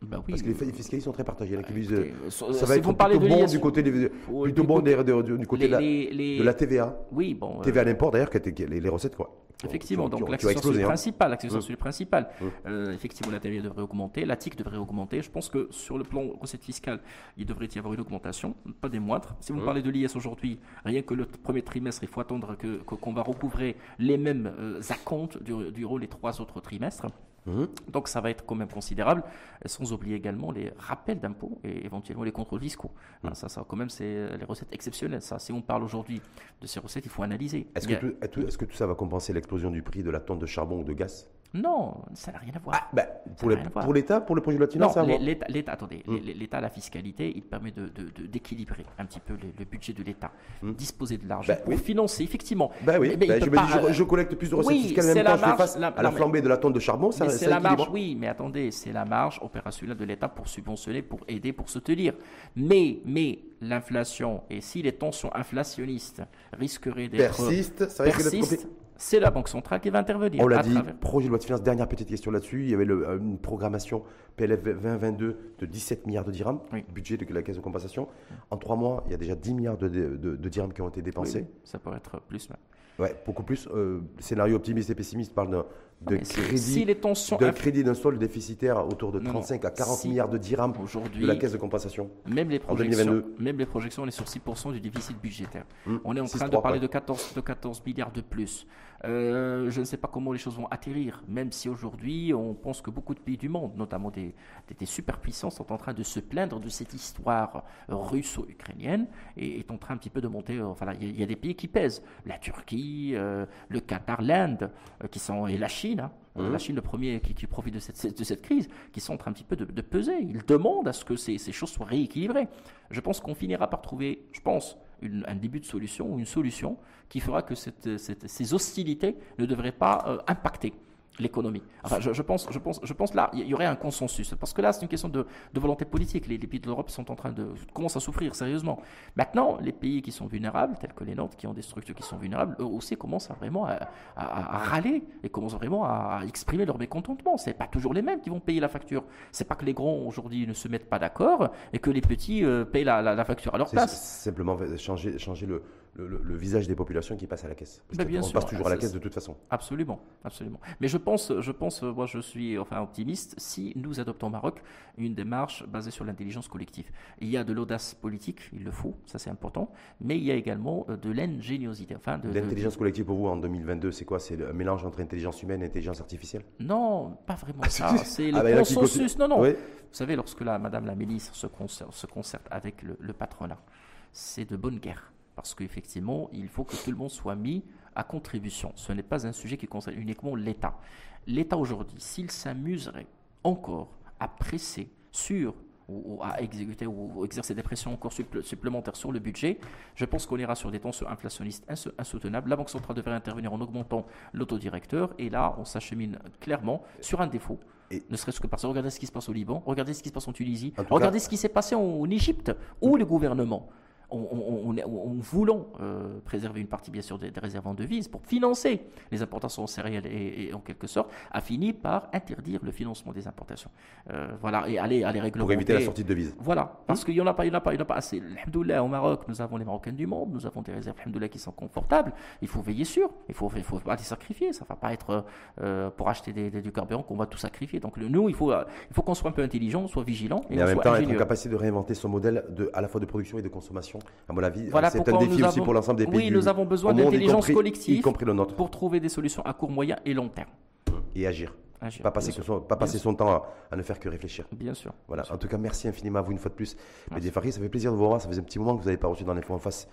bah oui, Parce que les fiscalistes sont très partagés. Bah, euh, ça va être plutôt bon du côté, des, plutôt bon du côté de, la, TVA. Oui, bon. TVA à l'import d'ailleurs, les, les, recettes quoi. Effectivement, donc l'accession sur le principal, sur le principal. effectivement, la TVA devrait augmenter, la TIC devrait augmenter. Je pense que sur le plan recette fiscale, il devrait y avoir une augmentation, pas des moindres. Si vous mmh. parlez de l'IS aujourd'hui, rien que le premier trimestre, il faut attendre que qu'on va recouvrer les mêmes euh, acomptes durant les trois autres trimestres. Mhm. Donc ça va être quand même considérable, sans oublier également les rappels d'impôts et éventuellement les contrôles fiscaux. Mhm. ça, ça, quand même, c'est les recettes exceptionnelles. Ça, si on parle aujourd'hui de ces recettes, il faut analyser. Est-ce que, est que, tout ça va compenser l'explosion du prix de la tonne de charbon ou de gaz? Non, ça n'a rien à voir. Ah, bah, pour l'État, pour le projet de la finance, Non, l'État, attendez, hmm. l'État, la fiscalité, il permet d'équilibrer de, un petit peu le, budget de l'État, hmm. disposer de l'argent bah, pour financer, effectivement. Bah oui, bah, je, collecte plus de recettes fiscales, même temps je fais face à la flambée de la tonne de charbon, ça, c'est la marge, Oui, mais attendez, c'est la marge opérationnelle de l'État pour subventionner, pour aider, pour se tenir. Mais, mais l'inflation, et si les tensions inflationnistes risqueraient d'être persistent, ça risque d'être c'est la Banque centrale qui va intervenir. On l'a dit, projet de loi de finances, dernière petite question là-dessus. Il y avait euh, une programmation PLF 2022 de 17 milliards de dirhams, budget de la caisse de compensation. En trois mois, il y a déjà 10 milliards de, dirhams qui ont été dépensés. ça pourrait être plus même. Ouais, beaucoup plus. Euh, scénario optimiste et pessimiste parle de, crédit, de crédit d'un solde déficitaire autour de 35 à 40 milliards de dirhams de la caisse de compensation. Même les projections, même les projections, on est sur 6% du déficit budgétaire. Hum, on est en train de parler de, 14, de 14 milliards de plus. Euh, je ne sais pas comment les choses vont atterrir, même si aujourd'hui on pense que beaucoup de pays du monde, notamment des, des, superpuissances, sont en train de se plaindre de cette histoire russo-ukrainienne et est en train un petit peu de monter. Enfin, il y, a des pays qui pèsent la Turquie, euh, le Qatar, l'Inde, euh, qui sont et la Chine. Hein. Mmh. La Chine, le premier qui, profite de cette, de cette, crise, qui sont en train un petit peu de, peser. Ils demandent à ce que ces, ces choses soient rééquilibrées. Je pense qu'on finira par trouver, je pense, un début de solution ou une solution qui fera que ces hostilités ne devraient pas euh, impacter l'économie. Enfin, je, pense, je, pense, je pense là, il y aurait un consensus. Parce que là, c'est une question de, volonté politique. Les, pays de l'Europe sont en train de commencent à souffrir sérieusement. Maintenant, les pays qui sont vulnérables, tels que les nôtres, qui ont des structures qui sont vulnérables, eux aussi commencent à vraiment à, râler et commencent vraiment à exprimer leur mécontentement. C'est pas toujours les mêmes qui vont payer la facture. C'est pas que les grands aujourd'hui ne se mettent pas d'accord et que les petits euh, payent la, facture à leur place. Simplement changer, changer le, le, visage des populations qui passent à la caisse. Ben, bien on passe toujours à la caisse de toute façon. Absolument, absolument. Mais je pense, je pense, moi je suis enfin optimiste si nous adoptons au Maroc une démarche basée sur l'intelligence collective. Il y a de l'audace politique, il le faut, ça c'est important, mais il y a également euh, de l'ingéniosité. Enfin, de, L'intelligence collective pour vous en 2022, c'est quoi? C'est un mélange entre intelligence humaine et intelligence artificielle? Non, pas vraiment ça. C'est ah, le consensus. Non, non. Vous savez, lorsque la Madame la ministre se, se concerte avec le, le patronat, c'est de bonne guerre parce qu'effectivement, il faut que tout le monde soit mis à contribution. Ce n'est pas un sujet qui concerne uniquement l'État. L'État aujourd'hui, s'il s'amuserait encore à presser sur ou, à exécuter ou exercer des pressions encore supplémentaires sur le budget, je pense qu'on ira sur des tensions inflationnistes insoutenables. La Banque centrale devrait intervenir en augmentant l'autodirecteur et là, on s'achemine clairement sur un défaut. ne serait-ce que parce que regardez ce qui se passe au Liban, regardez ce qui se passe en Tunisie, regardez ce qui s'est passé en, en Égypte, où le gouvernement en, voulant euh, préserver une partie bien sûr des, réserves en devises pour financer les importations céréales et, en quelque sorte a fini par interdire le financement des importations. Euh, voilà et aller aller réglementer. Pour éviter la sortie de devises. Voilà parce qu'il n'y en a pas, il n'y en a pas, il n'y en a pas assez. Alhamdoulilah au Maroc, nous avons les Marocains du monde, nous avons des réserves Alhamdoulilah qui sont confortables. Il faut veiller sur, il faut il faut pas les sacrifier. Ça ne va pas être euh, pour acheter des, du carburant qu'on va tout sacrifier. Donc nous il faut il faut qu'on soit un peu intelligent, soit vigilant et, en même temps être en capacité de réinventer son modèle de à la fois de production et de consommation à mon avis, c'est un défi aussi pour l'ensemble des pays. Oui, nous avons besoin d'intelligence collective y compris le nôtre. pour trouver des solutions à court, moyen et long terme. Et agir. pas passer, son, pas passer son temps à, ne faire que réfléchir. Bien sûr. Voilà. En tout cas, merci infiniment à vous une fois de plus. Mais Farid, ça fait plaisir de vous voir. Ça faisait un petit moment que vous n'avez pas reçu dans l'info en face.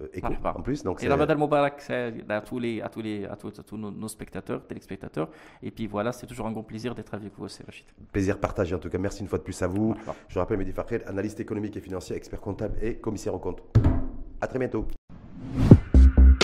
Euh, en plus. Donc et Ramadan Moubarak à tous, les, à tous, les, à tous, tous nos, spectateurs, téléspectateurs. Et puis voilà, c'est toujours un grand plaisir d'être avec vous, c'est Rachid. Plaisir partagé en tout cas. Merci une fois de plus à vous. Je rappelle Mehdi Farid, analyste économique et financier, expert comptable et commissaire au compte. À très bientôt.